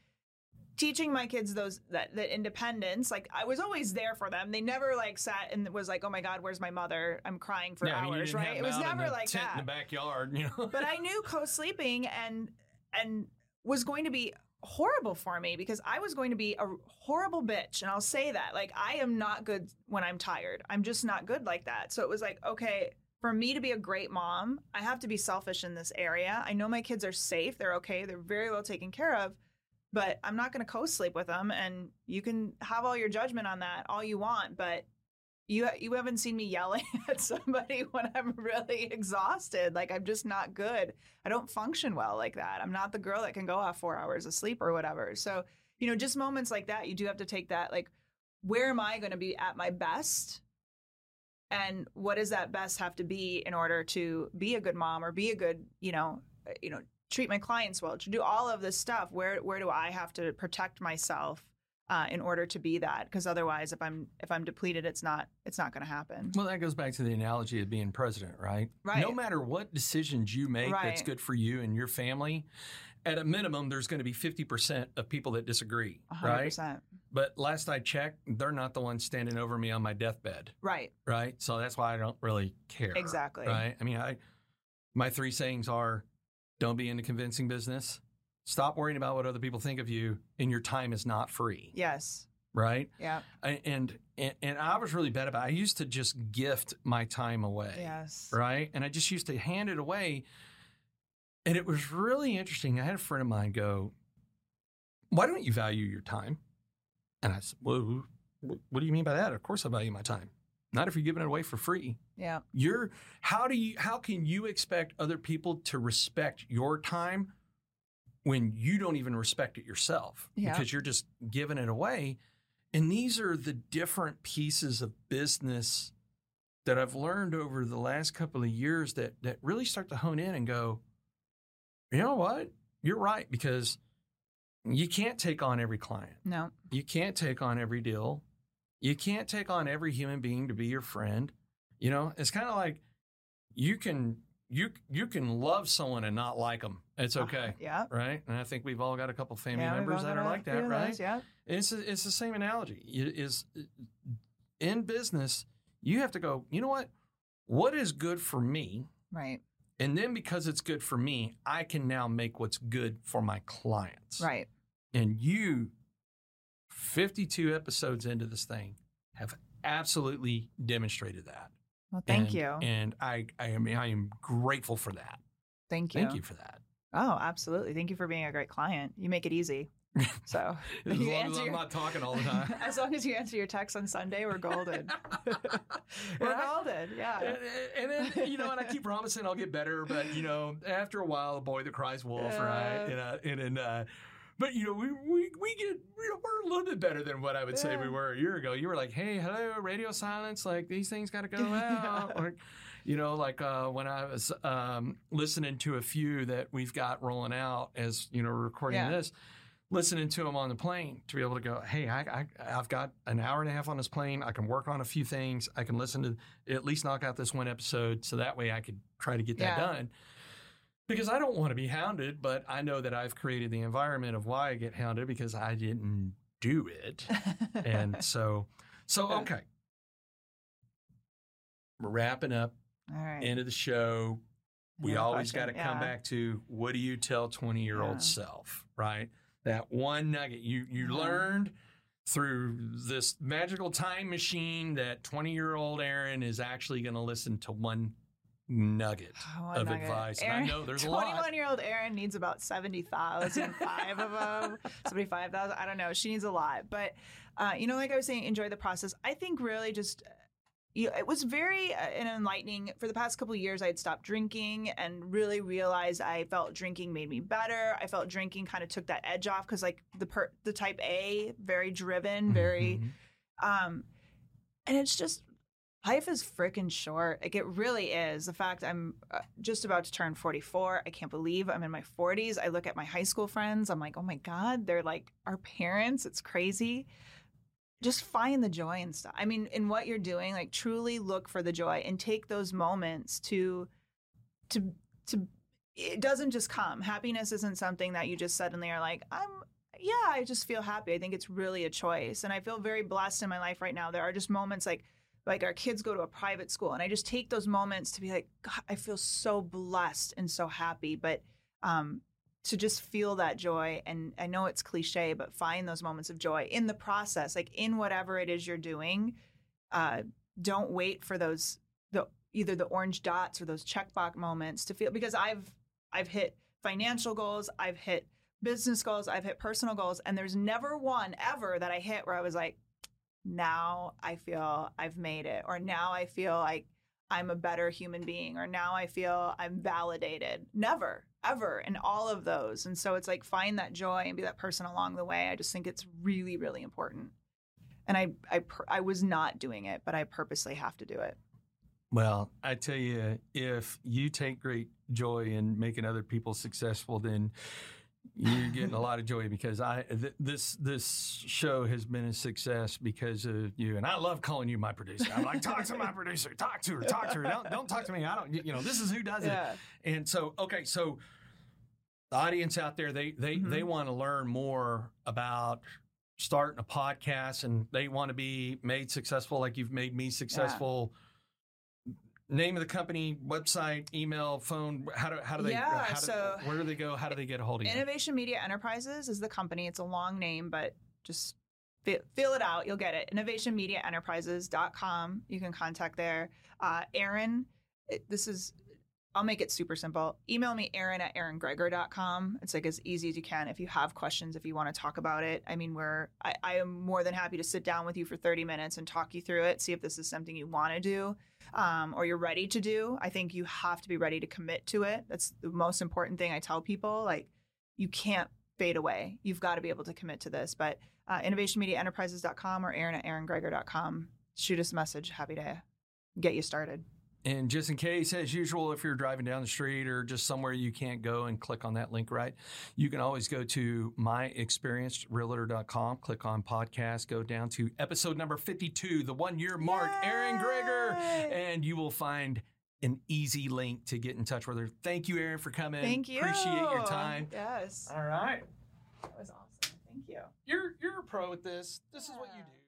teaching my kids those that that independence, like I was always there for them. They never like sat and was like, oh my god, where's my mother? I'm crying for yeah, I mean, hours, right? It was never like tent that in the backyard, you know. but I knew co-sleeping and and was going to be horrible for me because I was going to be a horrible bitch and I'll say that like I am not good when I'm tired. I'm just not good like that. So it was like okay, for me to be a great mom, I have to be selfish in this area. I know my kids are safe, they're okay, they're very well taken care of, but I'm not going to co-sleep with them and you can have all your judgment on that all you want, but you you haven't seen me yelling at somebody when I'm really exhausted. Like I'm just not good. I don't function well like that. I'm not the girl that can go off 4 hours of sleep or whatever. So, you know, just moments like that, you do have to take that like where am I going to be at my best? And what does that best have to be in order to be a good mom or be a good, you know, uh, you know, treat my clients well, to do all of this stuff? Where where do I have to protect myself? uh, in order to be that because otherwise if i'm if i'm depleted it's not it's not going to happen Well, that goes back to the analogy of being president, right? Right. No matter what decisions you make that's good for you and your family, at a minimum, there's going to be 50% of people that disagree, 100% right? But last I checked, they're not the ones standing over me on my deathbed, right right? So that's why I don't really care. Exactly. Right. I mean, I, my three sayings are don't be in the convincing business, stop worrying about what other people think of you, and your time is not free, yes right? yeah and, and and I was really bad about. It. I used to just gift my time away, yes right? And I just used to hand it away. And it was really interesting. I had a friend of mine go, "Why don't you value your time?" And I said, "Well, what do you mean by that? Of course, I value my time. Not if you're giving it away for free. yeah You're how do you how can you expect other people to respect your time when you don't even respect it yourself Yeah. because you're just giving it away? And these are the different pieces of business that I've learned over the last couple of years that that really start to hone in and go, you know what? You're right because you can't take on every client. no You can't take on every deal. You can't take on every human being to be your friend. You know, it's kind of like you can you you can love someone and not like them. It's okay, Uh-huh. yeah right? And I think we've all got a couple family yeah, members that are like that, right? those, yeah It's it's the same analogy. It is in business, you have to go. You know what? What is good for me? right And then because it's good for me, I can now make what's good for my clients. right And you, 52 episodes into this thing, have absolutely demonstrated that. well thank And- you And I, I am, I am grateful for that. thank you Thank you for that. oh absolutely thank you for being a great client you make it easy so As long as I'm your- not talking all the time. as long as you answer your text on sunday we're golden we're Yeah. golden yeah And, and then you know, and I keep promising I'll get better, but you know, after a while, a boy that cries wolf, right? And uh, and, and uh, but you know, we we we get you know, we're a little bit better than what I would say we were a year ago. You were like, hey, hello, radio silence, like these things got to go out. or, you know, like uh, when I was um, listening to a few that we've got rolling out as you know, recording Yeah. this. Listening to them on the plane to be able to go, hey, I, I, I've got an hour and a half on this plane. I can work on a few things. I can listen to at least knock out this one episode so that way I could try to get that Yeah. done. Because I don't want to be hounded, but I know that I've created the environment of why I get hounded because I didn't do it. and so, so okay. We're wrapping up, all right end of the show. We always got to come back to what do you tell 20 year old Yeah. self, right? That one nugget you, you Yeah. learned through this magical time machine that 20 year old Erin is actually going to listen to one nugget Oh, of nugget. advice. And I know there's a lot. 21 year old Erin needs about 70,000, five of them, 75,000. I don't know. She needs a lot. But, uh, you know, like I was saying, enjoy the process. I think really just, it was very uh, enlightening. For the past couple of years, I had stopped drinking and really realized I felt drinking made me better. I felt drinking kind of took that edge off because, like, the per- the type A, very driven, very, Mhm. um, and it's just life is freaking short. Like it really is. The fact I'm uh, just about to turn 44, I can't believe I'm in my 40s. I look at my high school friends. I'm like, oh my god, they're like our parents. It's crazy. Just find the joy and stuff. I mean, in what you're doing, like truly look for the joy and take those moments to, to, to. It doesn't just come. Happiness isn't something that you just suddenly are like, I'm yeah, I just feel happy. I think it's really a choice. And I feel very blessed in my life right now. There are just moments like like our kids go to a private school and I just take those moments to be like, God, I feel so blessed and so happy. But um to just feel that joy and I know it's cliche, but find those moments of joy in the process, like in whatever it is you're doing. Uh don't wait for those the either the orange dots or those checkbox moments to feel because I've I've hit financial goals, I've hit business goals, I've hit personal goals, and there's never one ever that I hit where I was like, now I feel I've made it, or now I feel like I'm a better human being, or now I feel I'm validated. Never, ever in all of those. And so it's like find that joy and be that person along the way. I just think it's really, really important. And I, I, I was not doing it, but I purposely have to do it. Well, I tell you, if you take great joy in making other people successful, then you're getting a lot of joy because I th- this this show has been a success because of you, and I love calling you my producer. I'm like, talk to my producer, talk to her, talk to her. Don't don't talk to me. I don't. You know, this is who does it. And so, okay, so the audience out there, they they Mhm. they want to learn more about starting a podcast, and they want to be made successful, like you've made me successful. Name of the company, website, email, phone. How do how do they? Yeah, how do, so- where do they go? How do they get a hold of you? Innovation Media Enterprises is the company. It's a long name, but just fill it out. You'll get it. InnovationMediaEnterprises.com. You can contact there. Uh, Erin, it, this is, I'll make it super simple. Email me, Aaron at AaronGregor.com. It's like as easy as you can. If you have questions, if you want to talk about it, I mean, we're, I, I am more than happy to sit down with you for 30 minutes and talk you through it, see if this is something you want to do um, or you're ready to do. I think you have to be ready to commit to it. That's the most important thing I tell people. Like, you can't fade away. You've got to be able to commit to this. But uh, innovationmediaenterprises.com or Aaron at AaronGregor.com. Shoot us a message. Happy to get you started. And just in case, as usual, if you're driving down the street or just somewhere you can't go and click on that link right, you can always go to myexperiencedrealtor.com, click on podcast, go down to episode number 52, the one year mark, Erin Greger, and you will find an easy link to get in touch with her. Thank you, Erin, for coming. Thank you. Appreciate your time. Yes. All right. That was awesome. Thank you. You're you're a pro at this. This is what you do.